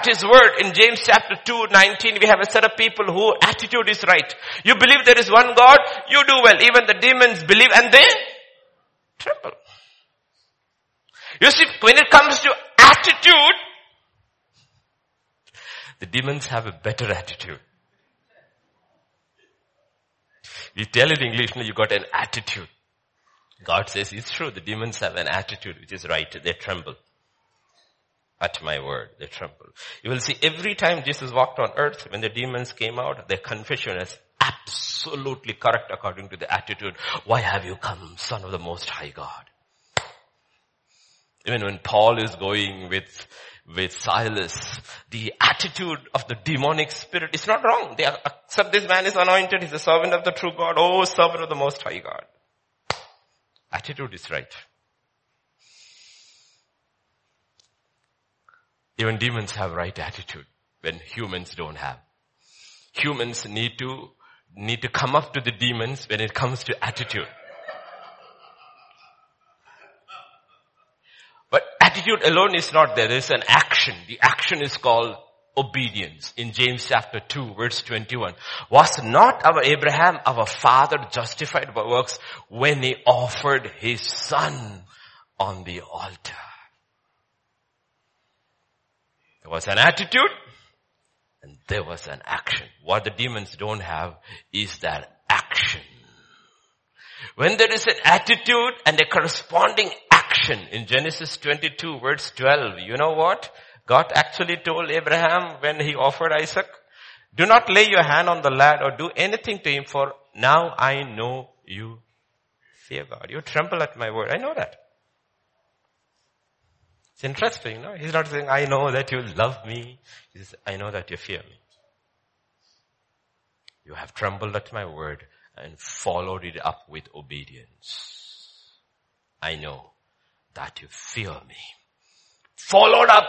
at his word in James chapter 2, 19, we have a set of people who attitude is right. You believe there is one God, you do well. Even the demons believe and they tremble. You see, when it comes to attitude, the demons have a better attitude. We tell it in English, you got an attitude. God says it's true. The demons have an attitude which is right. They tremble. At my word, they tremble. You will see every time Jesus walked on earth, when the demons came out, their confession is absolutely correct according to the attitude. Why have you come, son of the most high God? Even when Paul is going with, with Silas, the attitude of the demonic spirit is not wrong. They accept this man is anointed, he's a servant of the true God, oh servant of the most high God. Attitude is right. Even demons have right attitude when humans don't have. Humans need to, need to come up to the demons when it comes to attitude. But attitude alone is not there. There is an action. The action is called obedience in James chapter 2 verse 21. Was not our Abraham, our father justified by works when he offered his son on the altar? There was an attitude and there was an action. What the demons don't have is that action. When there is an attitude and a corresponding action in Genesis 22 verse 12, you know what? God actually told Abraham when he offered Isaac, do not lay your hand on the lad or do anything to him for now I know you fear God. You tremble at my word. I know that. It's interesting, no? He's not saying, I know that you love me. He says, I know that you fear me. You have trembled at my word and followed it up with obedience. I know that you fear me. Followed up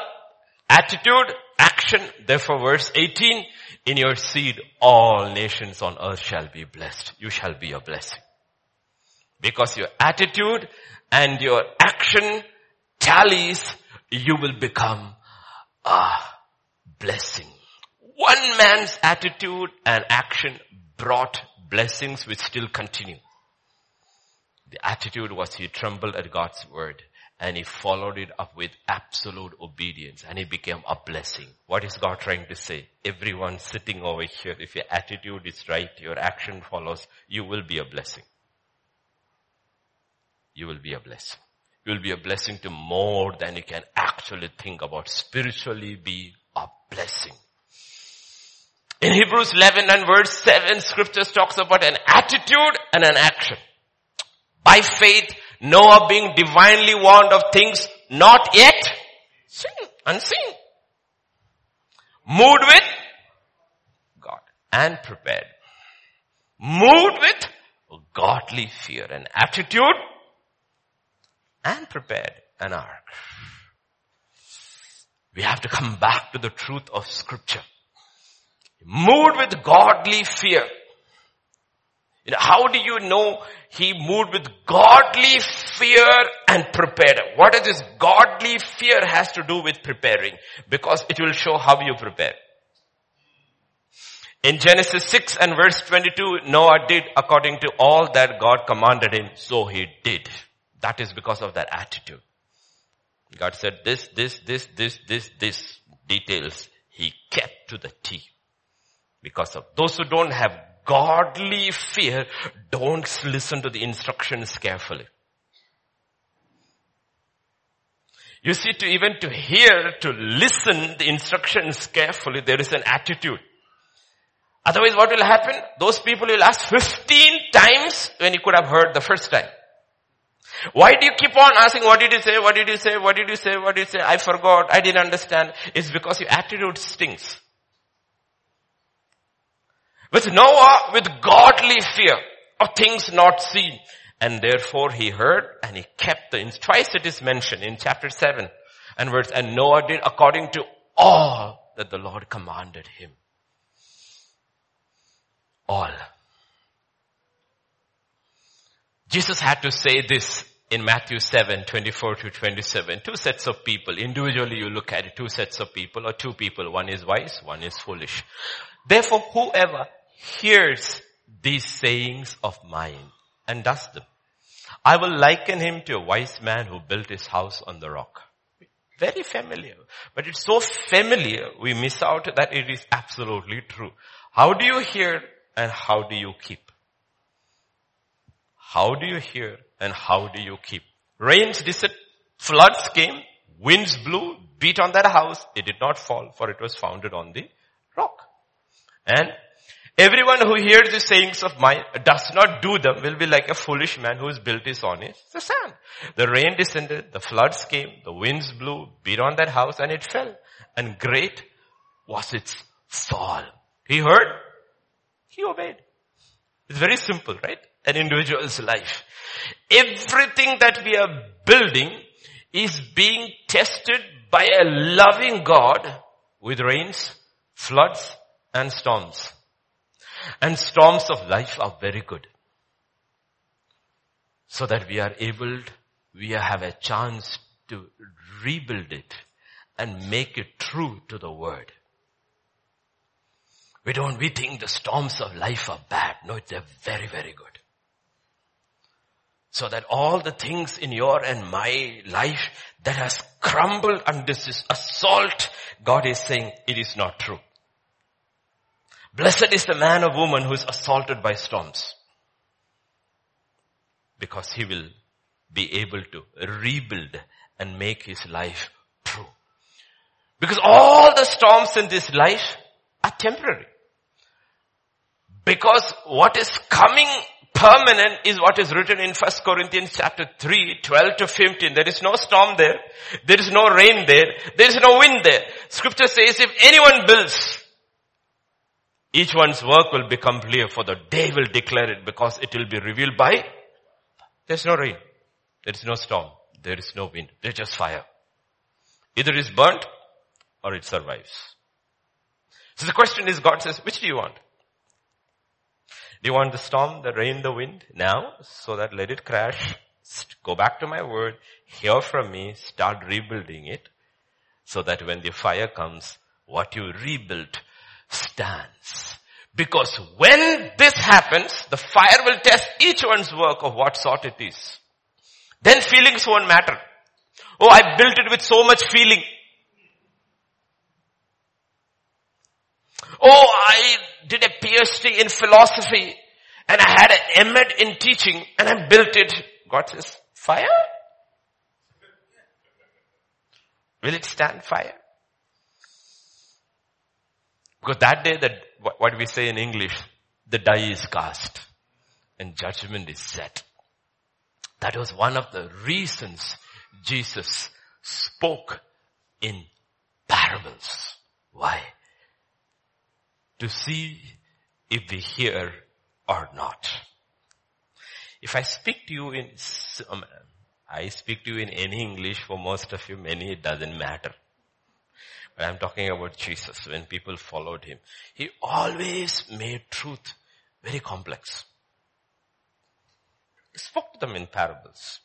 Attitude, action, therefore verse 18, in your seed all nations on earth shall be blessed. You shall be a blessing. Because your attitude and your action tallies, you will become a blessing. One man's attitude and action brought blessings which still continue. The attitude was he trembled at God's word and he followed it up with absolute obedience and he became a blessing. What is God trying to say? Everyone sitting over here, if your attitude is right, your action follows, you will be a blessing. You will be a blessing. You will be a blessing to more than you can actually think about. Spiritually be a blessing. In Hebrews 11 and verse 7, scriptures talks about an attitude and an action. By faith, Noah being divinely warned of things not yet seen, unseen. Moved with God and prepared. Moved with godly fear and attitude and prepared an ark. We have to come back to the truth of scripture. Moved with godly fear you know, how do you know he moved with godly fear and prepared? What does this godly fear has to do with preparing? Because it will show how you prepare. In Genesis 6 and verse 22, Noah did according to all that God commanded him, so he did. That is because of that attitude. God said this, this, this, this, this, this details. He kept to the T. Because of those who don't have godly fear, don't listen to the instructions carefully. You see, to even to hear, to listen the instructions carefully, there is an attitude. Otherwise what will happen? Those people will ask 15 times when you could have heard the first time. Why do you keep on asking, what did you say, what did you say, what did you say, what did you say, I forgot, I didn't understand. It's because your attitude stinks. With Noah, with godly fear of things not seen. And therefore he heard and he kept the, twice it is mentioned in chapter 7 and verse, and Noah did according to all that the Lord commanded him. All. Jesus had to say this in Matthew 7, 24 to 27. Two sets of people. Individually you look at it, two sets of people or two people. One is wise, one is foolish. Therefore whoever hears these sayings of mine and does them, I will liken him to a wise man who built his house on the rock. Very familiar. But it's so familiar, we miss out that it is absolutely true. How do you hear and how do you keep? How do you hear and how do you keep? Rains descended, floods came, winds blew, beat on that house. It did not fall for it was founded on the rock. And everyone who hears the sayings of mine does not do them will be like a foolish man who has built his on it, the sand. The rain descended, the floods came, the winds blew, beat on that house and it fell. And great was its fall. He heard, he obeyed. It's very simple, right? An individual's life. Everything that we are building is being tested by a loving God with rains, floods, and storms. And storms of life are very good. So that we are able, we have a chance to rebuild it and make it true to the word. We don't, we think the storms of life are bad. No, they're very, very good. So that all the things in your and my life that has crumbled under this assault, God is saying it is not true. Blessed is the man or woman who is assaulted by storms. Because he will be able to rebuild and make his life true. Because all the storms in this life are temporary. Because what is coming permanent is what is written in 1 Corinthians chapter 3, 12 to 15. There is no storm there. There is no rain there. There is no wind there. Scripture says if anyone builds, each one's work will become clear for the day will declare it because it will be revealed by, there's no rain. There is no storm. There is no wind. There's just fire. Either it's burnt or it survives. So the question is God says, which do you want? Do you want the storm, the rain, the wind? Now, so that let it crash. Go back to my word, hear from me, start rebuilding it, so that when the fire comes, what you rebuilt stands. Because when this happens, the fire will test each one's work of what sort it is. Then feelings won't matter. Oh, I built it with so much feeling. Oh, I did a PhD in philosophy and I had an MD in teaching and I built it. God says, fire? Will it stand fire? Because that day that, what we say in English, the die is cast and judgment is set. That was one of the reasons Jesus spoke in parables. Why? To see if we hear or not. If I speak to you in, um, I speak to you in any English for most of you, many it doesn't matter. But I'm talking about Jesus when people followed him. He always made truth very complex. He spoke to them in parables.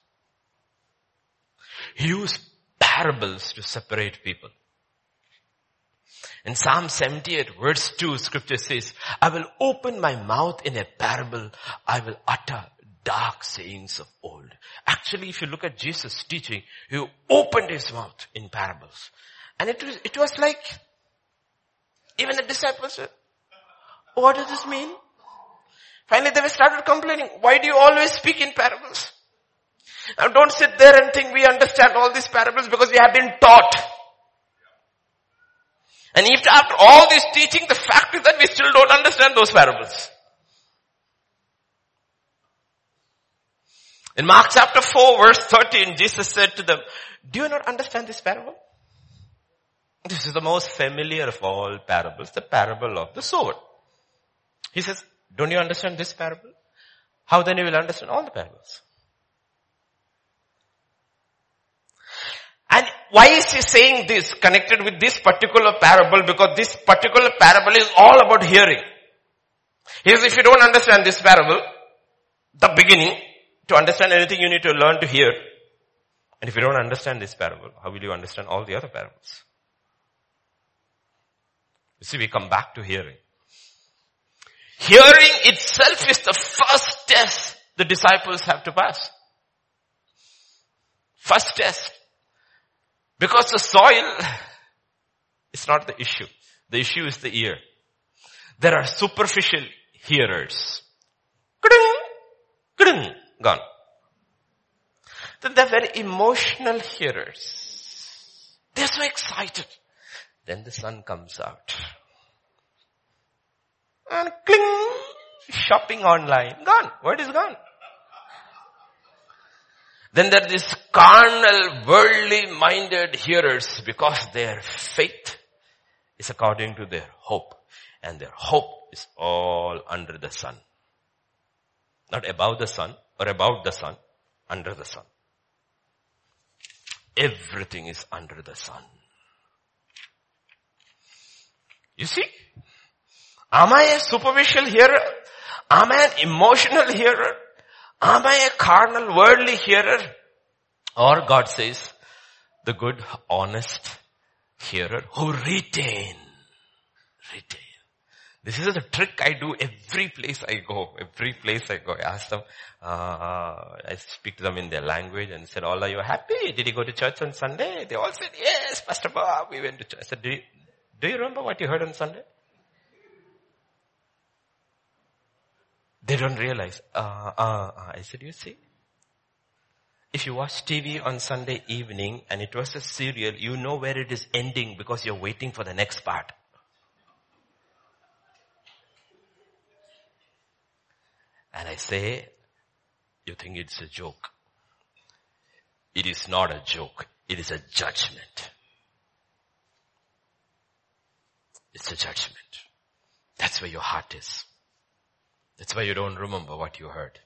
He used parables to separate people. In Psalm 78 verse 2 scripture says, I will open my mouth in a parable. I will utter dark sayings of old. Actually, if you look at Jesus teaching, he opened his mouth in parables. And it was, it was like, even the disciples said, what does this mean? Finally they started complaining, why do you always speak in parables? Now don't sit there and think we understand all these parables because we have been taught. And if after all this teaching, the fact is that we still don't understand those parables. In Mark chapter 4 verse 13, Jesus said to them, do you not understand this parable? This is the most familiar of all parables, the parable of the sower. He says, don't you understand this parable? How then you will understand all the parables? And why is he saying this connected with this particular parable? Because this particular parable is all about hearing. He says, if you don't understand this parable, the beginning, To understand anything, you need to learn to hear. And if you don't understand this parable, how will you understand all the other parables? You see, we come back to hearing. Hearing itself is the first test the disciples have to pass. First test. Because the soil is not the issue. The issue is the ear. There are superficial hearers. Gone. Then they're very emotional hearers. They're so excited. Then the sun comes out. And cling, shopping online. Gone. Word is gone. Then there are these carnal, worldly minded hearers because their faith is according to their hope. And their hope is all under the sun. Not above the sun or about the sun, under the sun. Everything is under the sun. You see? Am I a superficial hearer? Am I an emotional hearer? Am I a carnal, worldly hearer? Or God says, the good, honest hearer who retain, retain. This is a trick I do every place I go. Every place I go. I ask them, uh, I speak to them in their language and said, all are you happy? Did you go to church on Sunday? They all said, yes, Pastor Bob, we went to church. I said, do you, do you remember what you heard on Sunday? They don't realize. Uh, uh, uh. I said, you see, if you watch TV on Sunday evening and it was a serial, you know where it is ending because you're waiting for the next part. And I say, you think it's a joke. It is not a joke. It is a judgment. It's a judgment. That's where your heart is. That's why you don't remember what you heard.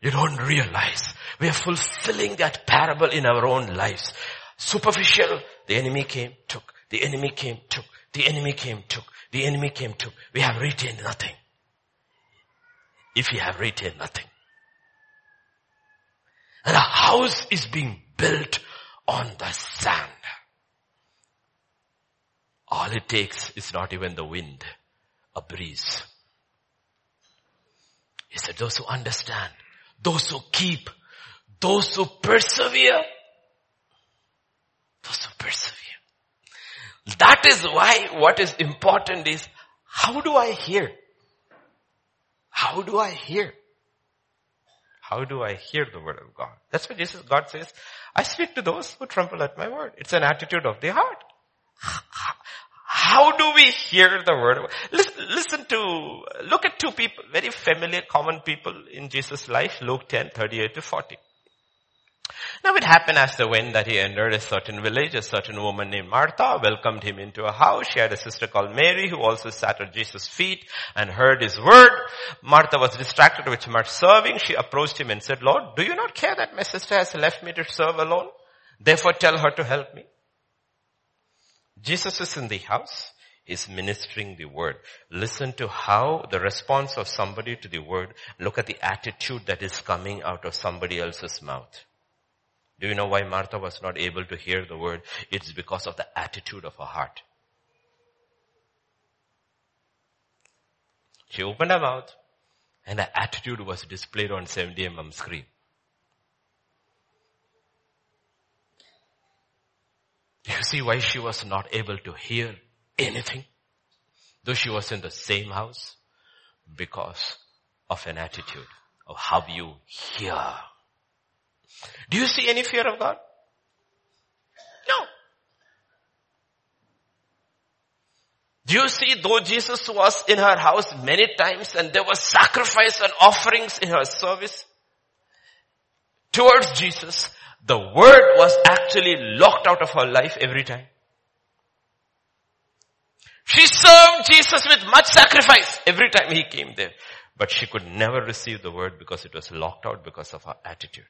You don't realize we are fulfilling that parable in our own lives. Superficial, the enemy came, took. The enemy came, took. The enemy came, took. The enemy came, took. We have retained nothing. If you have retained nothing. And a house is being built on the sand. All it takes is not even the wind, a breeze. He said, those who understand, those who keep, those who persevere, those who persevere. That is why what is important is, how do I hear? How do I hear? How do I hear the word of God? That's what Jesus, God says, I speak to those who tremble at my word. It's an attitude of the heart. How do we hear the word? Listen, listen to, look at two people, very familiar, common people in Jesus' life, Luke 10, 38 to 40. Now it happened as the wind that he entered a certain village. A certain woman named Martha welcomed him into a house. She had a sister called Mary who also sat at Jesus' feet and heard his word. Martha was distracted with much serving. She approached him and said, Lord, do you not care that my sister has left me to serve alone? Therefore tell her to help me. Jesus is in the house. He's ministering the word. Listen to how the response of somebody to the word, look at the attitude that is coming out of somebody else's mouth. Do you know why Martha was not able to hear the word? It's because of the attitude of her heart. She opened her mouth and her attitude was displayed on 70 mm screen. You see why she was not able to hear anything? Though she was in the same house? Because of an attitude of how you hear. Do you see any fear of God? No. Do you see though Jesus was in her house many times and there was sacrifice and offerings in her service towards Jesus, the word was actually locked out of her life every time. She served Jesus with much sacrifice every time he came there. But she could never receive the word because it was locked out because of her attitude.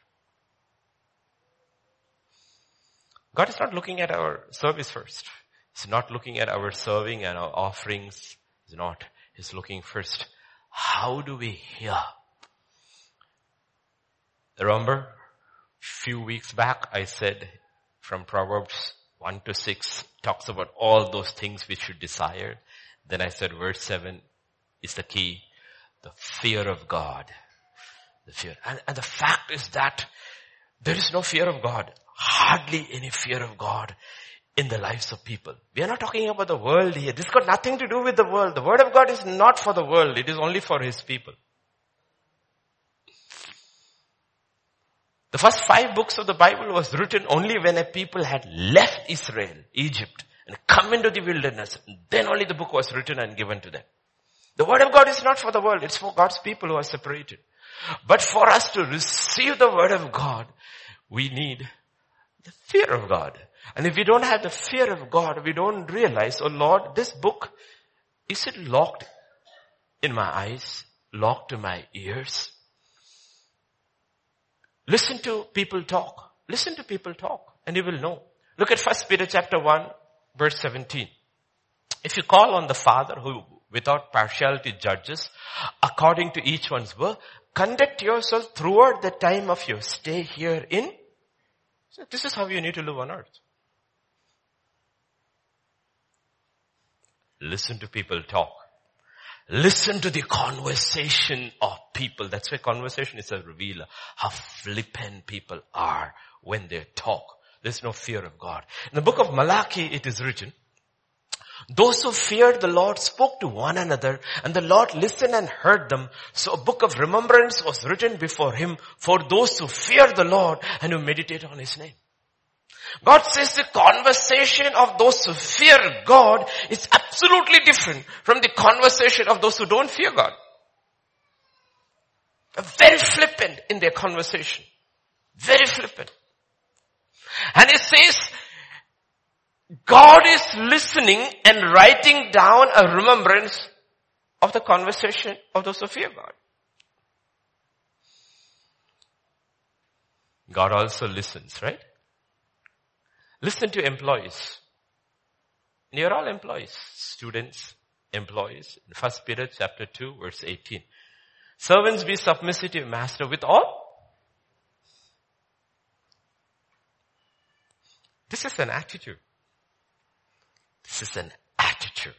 God is not looking at our service first. He's not looking at our serving and our offerings. He's not. He's looking first. How do we hear? Remember, few weeks back I said from Proverbs 1 to 6 talks about all those things we should desire. Then I said verse 7 is the key. The fear of God. The fear. And, and the fact is that there is no fear of God. Hardly any fear of God in the lives of people. We are not talking about the world here. This got nothing to do with the world. The word of God is not for the world. It is only for his people. The first five books of the Bible was written only when a people had left Israel, Egypt, and come into the wilderness. Then only the book was written and given to them. The word of God is not for the world. It's for God's people who are separated. But for us to receive the word of God, we need the fear of God. And if we don't have the fear of God, we don't realize, oh Lord, this book, is it locked in my eyes? Locked to my ears? Listen to people talk. Listen to people talk and you will know. Look at 1 Peter chapter 1 verse 17. If you call on the Father who without partiality judges according to each one's work, conduct yourself throughout the time of your stay here in. So this is how you need to live on earth. Listen to people talk. Listen to the conversation of people. That's why conversation is a revealer. How flippant people are when they talk. There's no fear of God. In the book of Malachi, it is written, those who feared the Lord spoke to one another and the Lord listened and heard them. So a book of remembrance was written before him for those who fear the Lord and who meditate on his name. God says the conversation of those who fear God is absolutely different from the conversation of those who don't fear God. Very flippant in their conversation. Very flippant. And it says, God is listening and writing down a remembrance of the conversation of those who fear God. God also listens, right? Listen to employees. You're all employees, students, employees. In 1 Peter chapter 2 verse 18. Servants be submissive to master with all. This is an attitude. This is an attitude.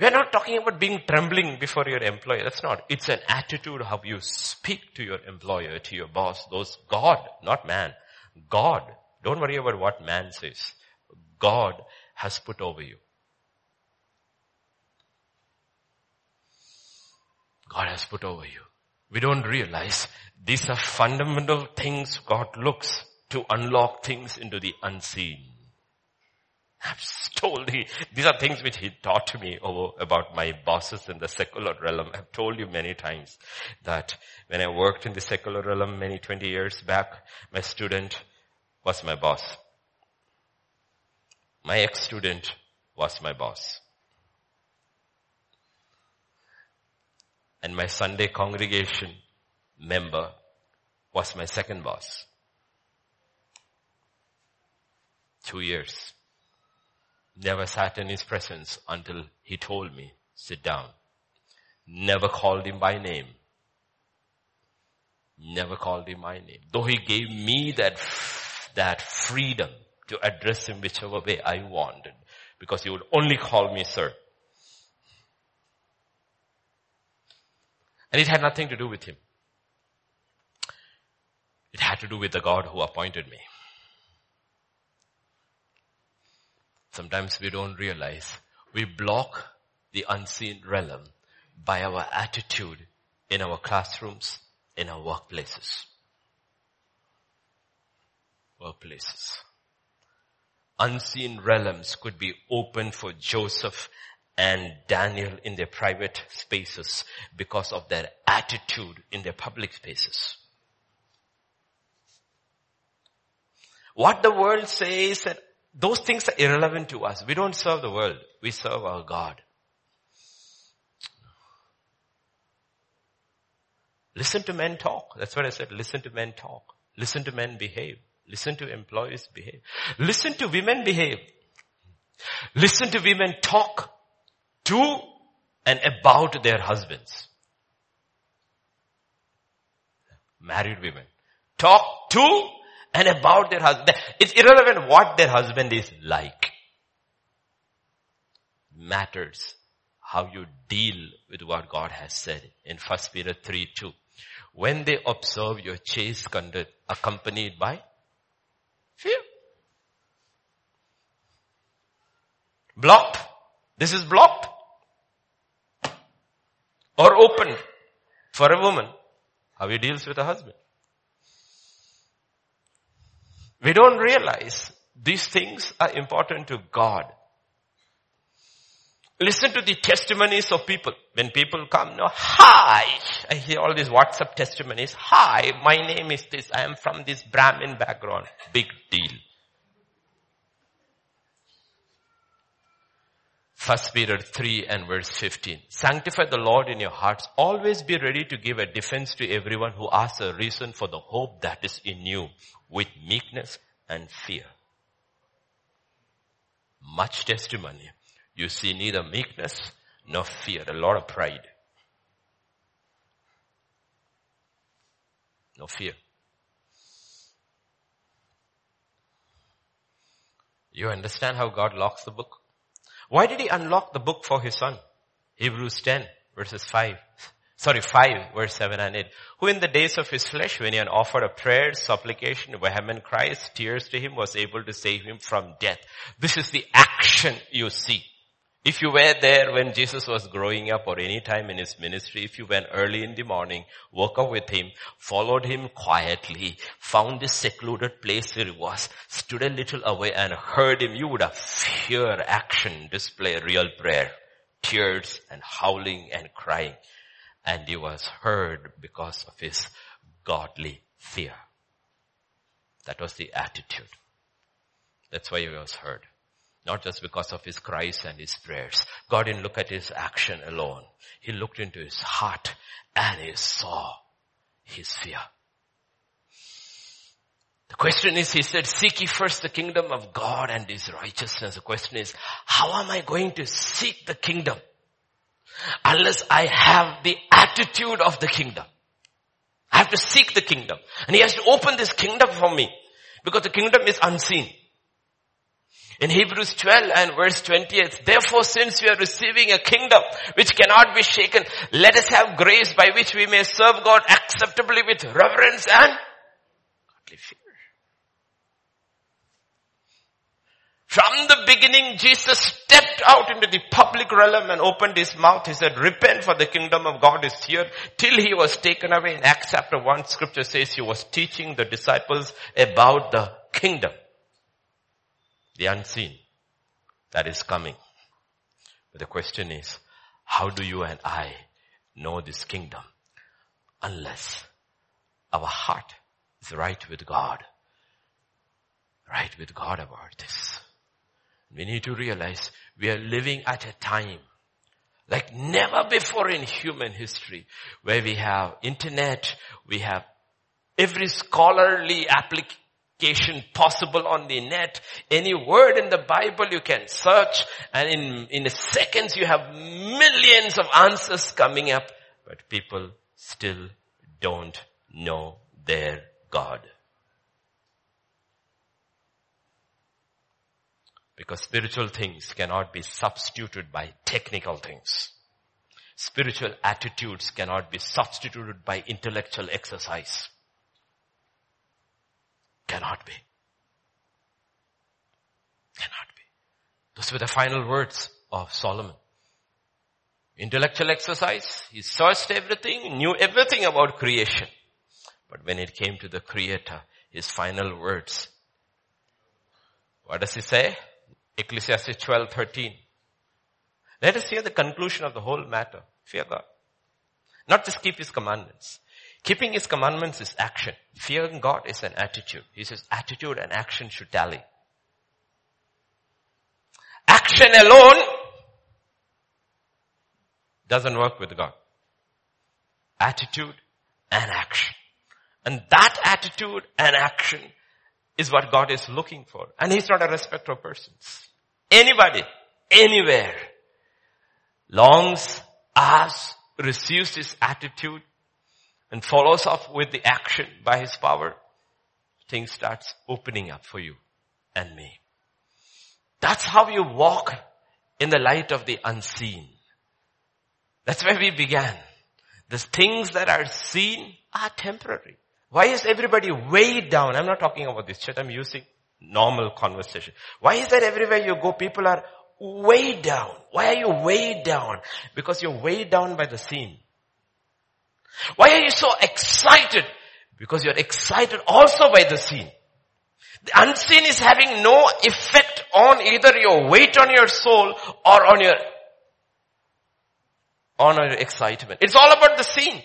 We are not talking about being trembling before your employer. That's not. It's an attitude how you speak to your employer, to your boss, those God, not man. God don't worry about what man says. God has put over you. God has put over you. We don't realize these are fundamental things God looks to unlock things into the unseen. I've told you, these are things which he taught me over, about my bosses in the secular realm. I've told you many times that when I worked in the secular realm many 20 years back, my student was my boss. My ex-student was my boss. And my Sunday congregation member was my second boss. Two years. Never sat in his presence until he told me, sit down. Never called him by name. Never called him by name. Though he gave me that that freedom to address him whichever way I wanted because he would only call me sir. And it had nothing to do with him. It had to do with the God who appointed me. Sometimes we don't realize we block the unseen realm by our attitude in our classrooms, in our workplaces workplaces. Unseen realms could be open for Joseph and Daniel in their private spaces because of their attitude in their public spaces. What the world says that those things are irrelevant to us. We don't serve the world. We serve our God. Listen to men talk. That's what I said. Listen to men talk. Listen to men behave. Listen to employees behave. Listen to women behave. Listen to women talk to and about their husbands. Married women. talk to and about their husband. It's irrelevant what their husband is like. Matters how you deal with what God has said in 1 Peter 3 2. When they observe your chaste conduct accompanied by fear. Blocked. This is blocked. Or open for a woman. How he deals with a husband. We don't realize these things are important to God. Listen to the testimonies of people. When people come, no, hi, I hear all these WhatsApp testimonies. Hi, my name is this. I am from this Brahmin background. Big deal. First Peter 3 and verse 15. Sanctify the Lord in your hearts. Always be ready to give a defense to everyone who asks a reason for the hope that is in you with meekness and fear. Much testimony. You see neither meekness nor fear. A lot of pride. No fear. You understand how God locks the book? Why did he unlock the book for his son? Hebrews 10 verses 5. Sorry, 5 verse 7 and 8. Who in the days of his flesh, when he had offered a prayer, supplication, vehement cries, tears to him, was able to save him from death. This is the action you see. If you were there when Jesus was growing up or any time in his ministry, if you went early in the morning, woke up with him, followed him quietly, found this secluded place where he was, stood a little away and heard him, you would have fear action display real prayer, tears and howling and crying. And he was heard because of his godly fear. That was the attitude. That's why he was heard. Not just because of his cries and his prayers. God didn't look at his action alone. He looked into his heart and he saw his fear. The question is, he said, seek ye first the kingdom of God and his righteousness. The question is, how am I going to seek the kingdom? Unless I have the attitude of the kingdom. I have to seek the kingdom. And he has to open this kingdom for me. Because the kingdom is unseen. In Hebrews 12 and verse 28, therefore since we are receiving a kingdom which cannot be shaken, let us have grace by which we may serve God acceptably with reverence and godly fear. From the beginning, Jesus stepped out into the public realm and opened his mouth. He said, repent for the kingdom of God is here till he was taken away. In Acts chapter 1, scripture says he was teaching the disciples about the kingdom the unseen that is coming. But the question is, how do you and I know this kingdom? Unless our heart is right with God. Right with God about this. We need to realize we are living at a time like never before in human history where we have internet, we have every scholarly application possible on the net. Any word in the Bible you can search and in, in seconds you have millions of answers coming up. But people still don't know their God. Because spiritual things cannot be substituted by technical things. Spiritual attitudes cannot be substituted by intellectual exercise. Cannot be. Cannot be. Those were the final words of Solomon. Intellectual exercise, he searched everything, knew everything about creation. But when it came to the creator, his final words, what does he say? Ecclesiastes 12, 13. Let us hear the conclusion of the whole matter. Fear God. Not just keep his commandments. Keeping his commandments is action. Fearing God is an attitude. He says attitude and action should tally. Action alone doesn't work with God. Attitude and action. And that attitude and action is what God is looking for. And He's not a respecter of persons. Anybody, anywhere, longs, asks, receives His attitude and follows up with the action by his power, things starts opening up for you and me. That's how you walk in the light of the unseen. That's where we began. The things that are seen are temporary. Why is everybody weighed down? I'm not talking about this church. I'm using normal conversation. Why is that everywhere you go, people are weighed down? Why are you weighed down? Because you're weighed down by the seen. Why are you so excited? Because you're excited also by the seen. The unseen is having no effect on either your weight on your soul or on your, on your excitement. It's all about the seen.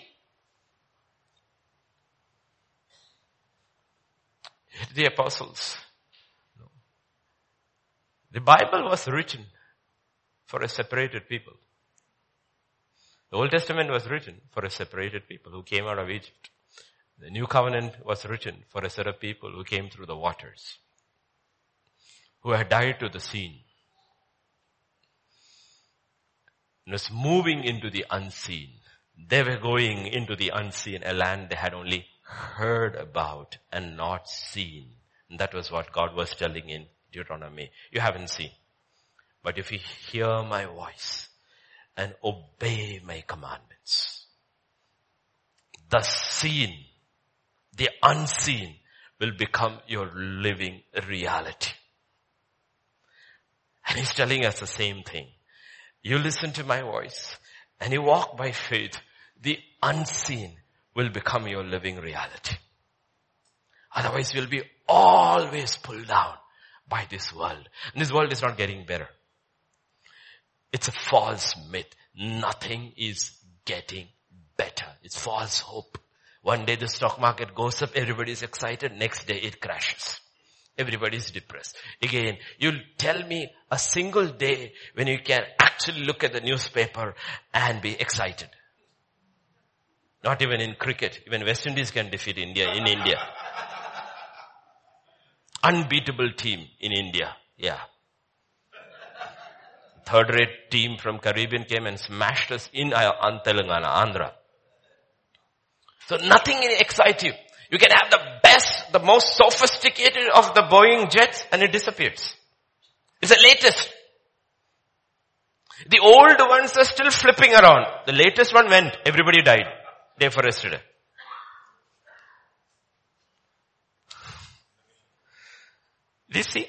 The apostles. The Bible was written for a separated people. The Old Testament was written for a separated people who came out of Egypt. The New Covenant was written for a set of people who came through the waters, who had died to the seen, and was moving into the unseen. They were going into the unseen, a land they had only heard about and not seen. And that was what God was telling in Deuteronomy. You haven't seen. But if you hear my voice and obey my commandments, the seen the unseen will become your living reality. And he's telling us the same thing. You listen to my voice and you walk by faith. The unseen will become your living reality. Otherwise you'll be always pulled down by this world. And this world is not getting better. It's a false myth. Nothing is getting better. It's false hope. One day the stock market goes up, everybody is excited, next day it crashes. Everybody is depressed. Again, you'll tell me a single day when you can actually look at the newspaper and be excited. Not even in cricket. Even West Indies can defeat India in India. Unbeatable team in India. Yeah. Third rate team from Caribbean came and smashed us in Telangana, Andhra. So nothing excites you. You can have the best, the most sophisticated of the Boeing jets and it disappears. It's the latest. The old ones are still flipping around. The latest one went. Everybody died. Day for yesterday. Do you see?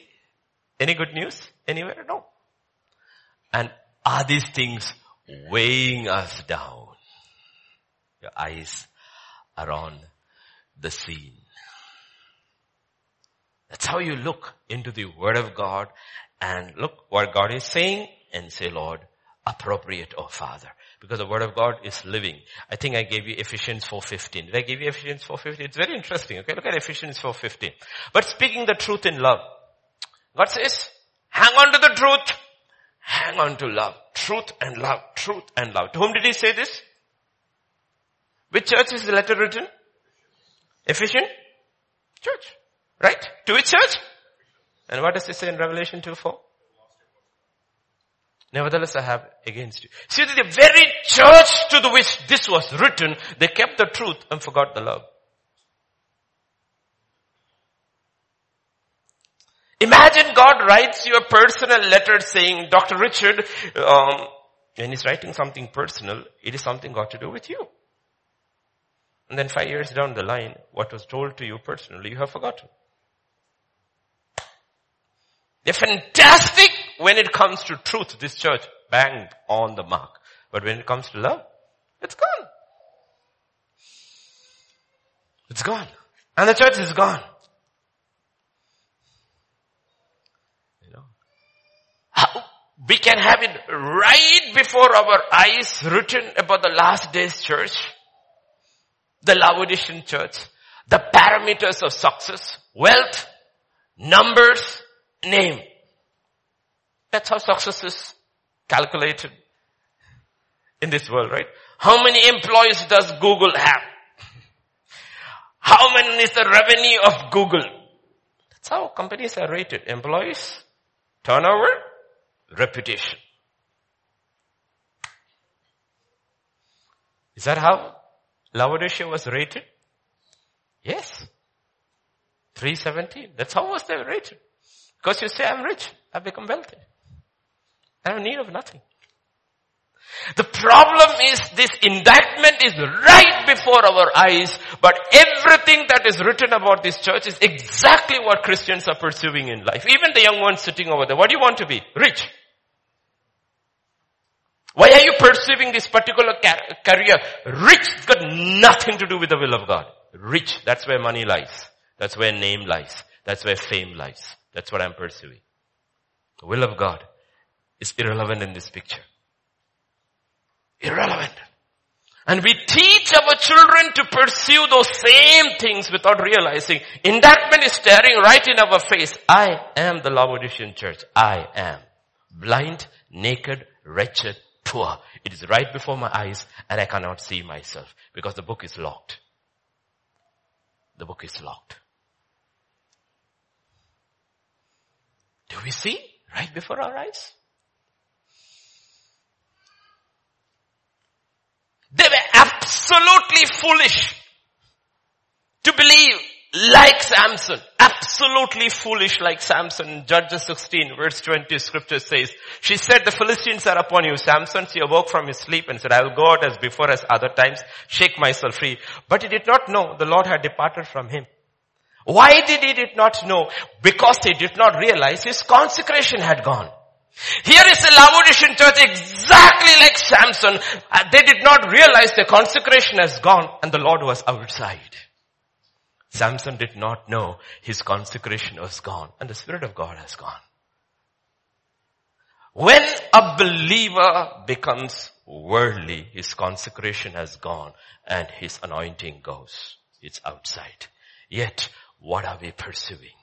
Any good news anywhere? No. And are these things weighing us down? Your eyes are on the seen. That's how you look into the word of God and look what God is saying and say, Lord, appropriate, oh Father. Because the word of God is living. I think I gave you Ephesians 4.15. Did I give you Ephesians 4.15? It's very interesting. Okay, look at Ephesians 4.15. But speaking the truth in love. God says, hang on to the truth. Hang on to love. Truth and love. Truth and love. To whom did he say this? Which church is the letter written? Ephesian church. Right? To which church? And what does it say in Revelation 2 4? Nevertheless, I have against you. See, the very church to the which this was written, they kept the truth and forgot the love. Imagine God writes you a personal letter saying, Dr. Richard, um, when he's writing something personal, it is something got to do with you. And then five years down the line, what was told to you personally, you have forgotten. They're fantastic when it comes to truth, this church, bang on the mark. But when it comes to love, it's gone. It's gone. And the church is gone. You know, how, we can have it right before our eyes written about the last days church the Laodicean church, the parameters of success, wealth, numbers, name. That's how success is calculated in this world, right? How many employees does Google have? How many is the revenue of Google? That's how companies are rated. Employees, turnover, reputation. Is that how Laodicea was rated? Yes. 317. That's how was they rated. Because you say, I'm rich. I've become wealthy. I have need of nothing. The problem is this indictment is right before our eyes, but everything that is written about this church is exactly what Christians are pursuing in life. Even the young ones sitting over there. What do you want to be? Rich. Why are you pursuing this particular career? Rich has got nothing to do with the will of God. Rich, that's where money lies. That's where name lies. That's where fame lies. That's what I'm pursuing. The will of God is irrelevant in this picture. Irrelevant. And we teach our children to pursue those same things without realizing indictment is staring right in our face. I am the Laodicean church. I am blind, naked, wretched, poor. It is right before my eyes and I cannot see myself because the book is locked. The book is locked. Do we see right before our eyes? They were absolutely foolish to believe like Samson. Absolutely foolish like Samson. Judges 16 verse 20 scripture says, she said the Philistines are upon you. Samson he awoke from his sleep and said, I will go out as before as other times, shake myself free. But he did not know the Lord had departed from him. Why did he did not know? Because he did not realize his consecration had gone. Here is the Laodicean church exactly like Samson. Uh, they did not realize the consecration has gone and the Lord was outside. Samson did not know his consecration was gone and the Spirit of God has gone. When a believer becomes worldly, his consecration has gone and his anointing goes. It's outside. Yet, what are we pursuing?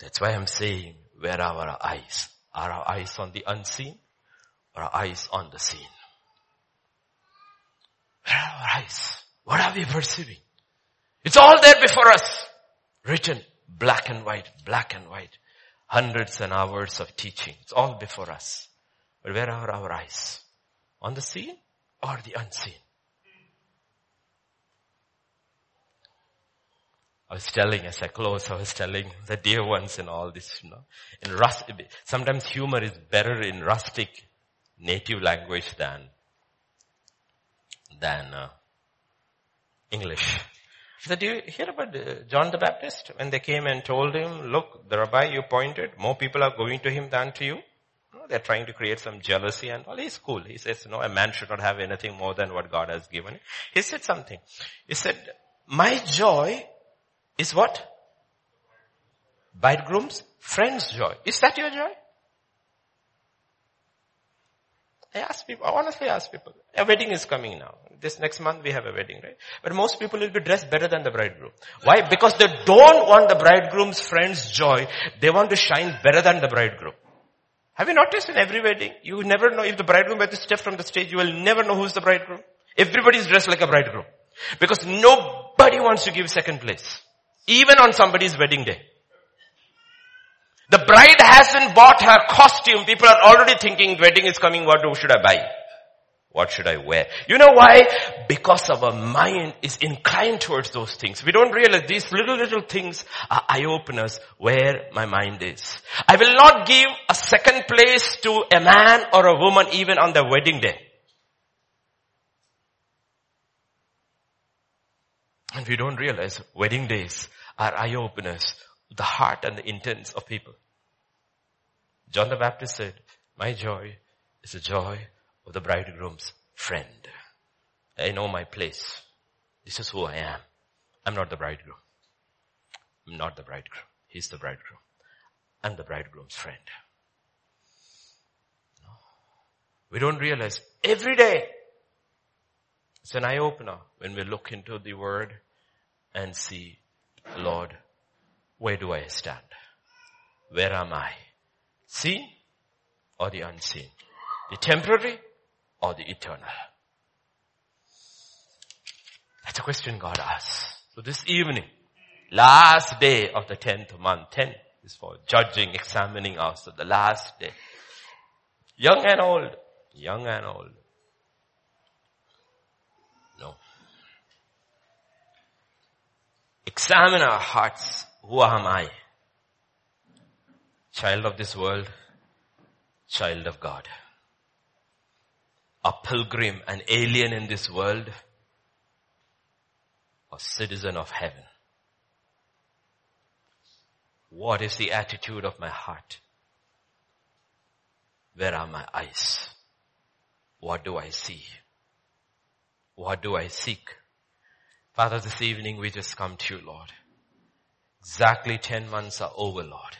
That's why I'm saying, where are our eyes? Are our eyes on the unseen or our eyes on the seen? Where are our eyes? What are we perceiving? It's all there before us. Written, black and white, black and white. Hundreds and hours of teaching. It's all before us. But where are our eyes? On the seen or the unseen? I was telling as I close, I was telling the dear ones and all this, you know, in rust, sometimes humor is better in rustic native language than, than uh, English. So do you hear about uh, John the Baptist when they came and told him, look, the rabbi you pointed, more people are going to him than to you? they're trying to create some jealousy and all. He's cool. He says, no, a man should not have anything more than what God has given. He said something. He said, my joy is what? Bridegroom's friend's joy. Is that your joy? I ask people, I honestly ask people, a wedding is coming now. This next month we have a wedding, right? But most people will be dressed better than the bridegroom. Why? Because they don't want the bridegroom's friend's joy. They want to shine better than the bridegroom. Have you noticed in every wedding, you never know if the bridegroom were to step from the stage, you will never know who's the bridegroom. Everybody is dressed like a bridegroom. Because nobody wants to give second place. Even on somebody's wedding day. The bride hasn't bought her costume. People are already thinking wedding is coming. What should I buy? What should I wear? You know why? Because our mind is inclined towards those things. We don't realize these little, little things are eye openers where my mind is. I will not give a second place to a man or a woman even on their wedding day. And we don't realize wedding days are eye openers, the heart and the intents of people. John the Baptist said, my joy is the joy of the bridegroom's friend. I know my place. This is who I am. I'm not the bridegroom. I'm not the bridegroom. He's the bridegroom. I'm the bridegroom's friend. We don't realize every day it's an eye opener when we look into the word and see, Lord, where do I stand? Where am I? Seen or the unseen? The temporary or the eternal? That's a question God asks. So this evening, last day of the 10th month, 10 is for judging, examining us. So the last day. Young and old, young and old, examine our hearts. Who am I? Child of this world, child of God. A pilgrim, an alien in this world, a citizen of heaven. What is the attitude of my heart? Where are my eyes? What do I see? What do I seek? Father, this evening we just come to you, Lord. Exactly 10 months are over, Lord.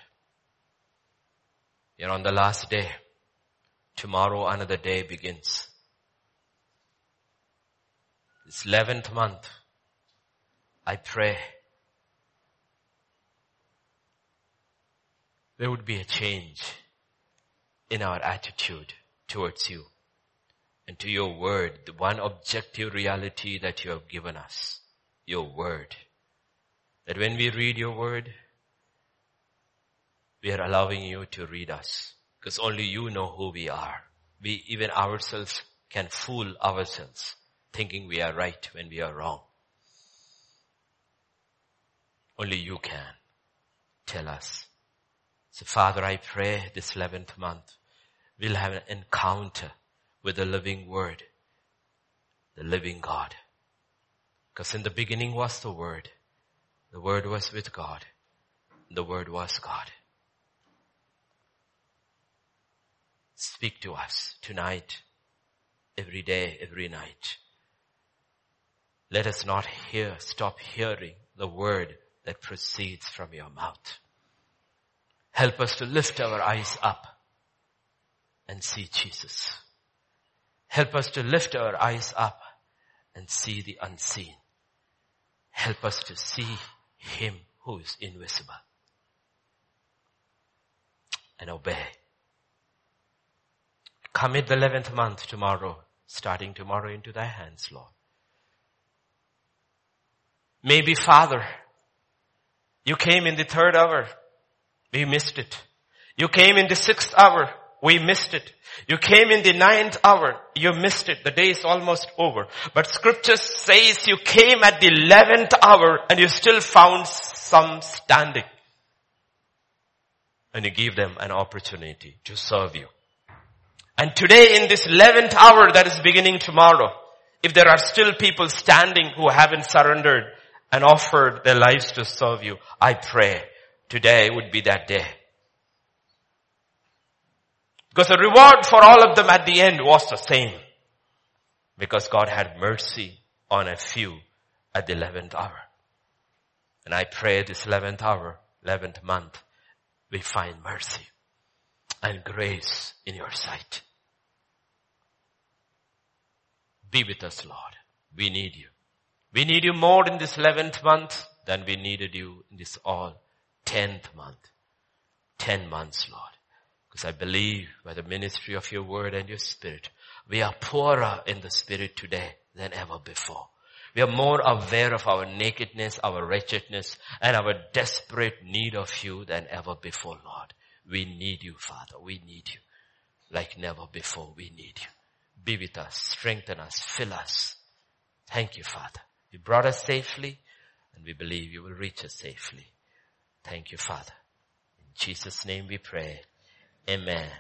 You're on the last day. Tomorrow another day begins. This 11th month, I pray there would be a change in our attitude towards you and to your word, the one objective reality that you have given us, your word. That when we read your word, we are allowing you to read us because only you know who we are. We even ourselves can fool ourselves thinking we are right when we are wrong. Only you can tell us. So Father, I pray this 11th month we'll have an encounter with the living word, the living God. Because in the beginning was the word. The word was with God. The word was God. Speak to us tonight, every day, every night. Let us not hear, stop hearing the word that proceeds from your mouth. Help us to lift our eyes up and see Jesus. Help us to lift our eyes up and see the unseen. Help us to see Him who is invisible and obey. Commit the 11th month tomorrow, starting tomorrow into thy hands, Lord. Maybe Father, you came in the third hour. We missed it. You came in the sixth hour. We missed it. You came in the ninth hour. You missed it. The day is almost over. But scripture says you came at the eleventh hour and you still found some standing. And you give them an opportunity to serve you. And today in this 11th hour that is beginning tomorrow, if there are still people standing who haven't surrendered and offered their lives to serve you, I pray today would be that day. Because the reward for all of them at the end was the same. Because God had mercy on a few at the 11th hour. And I pray this 11th hour, 11th month, we find mercy and grace in your sight. Be with us, Lord. We need you. We need you more in this 11th month than we needed you in this all 10th month. 10 months, Lord. Because I believe by the ministry of your word and your spirit, we are poorer in the spirit today than ever before. We are more aware of our nakedness, our wretchedness, and our desperate need of you than ever before, Lord. We need you, Father. We need you. Like never before, we need you. Be with us, strengthen us, fill us. Thank you, Father. You brought us safely, and we believe you will reach us safely. Thank you, Father. In Jesus' name we pray. Amen.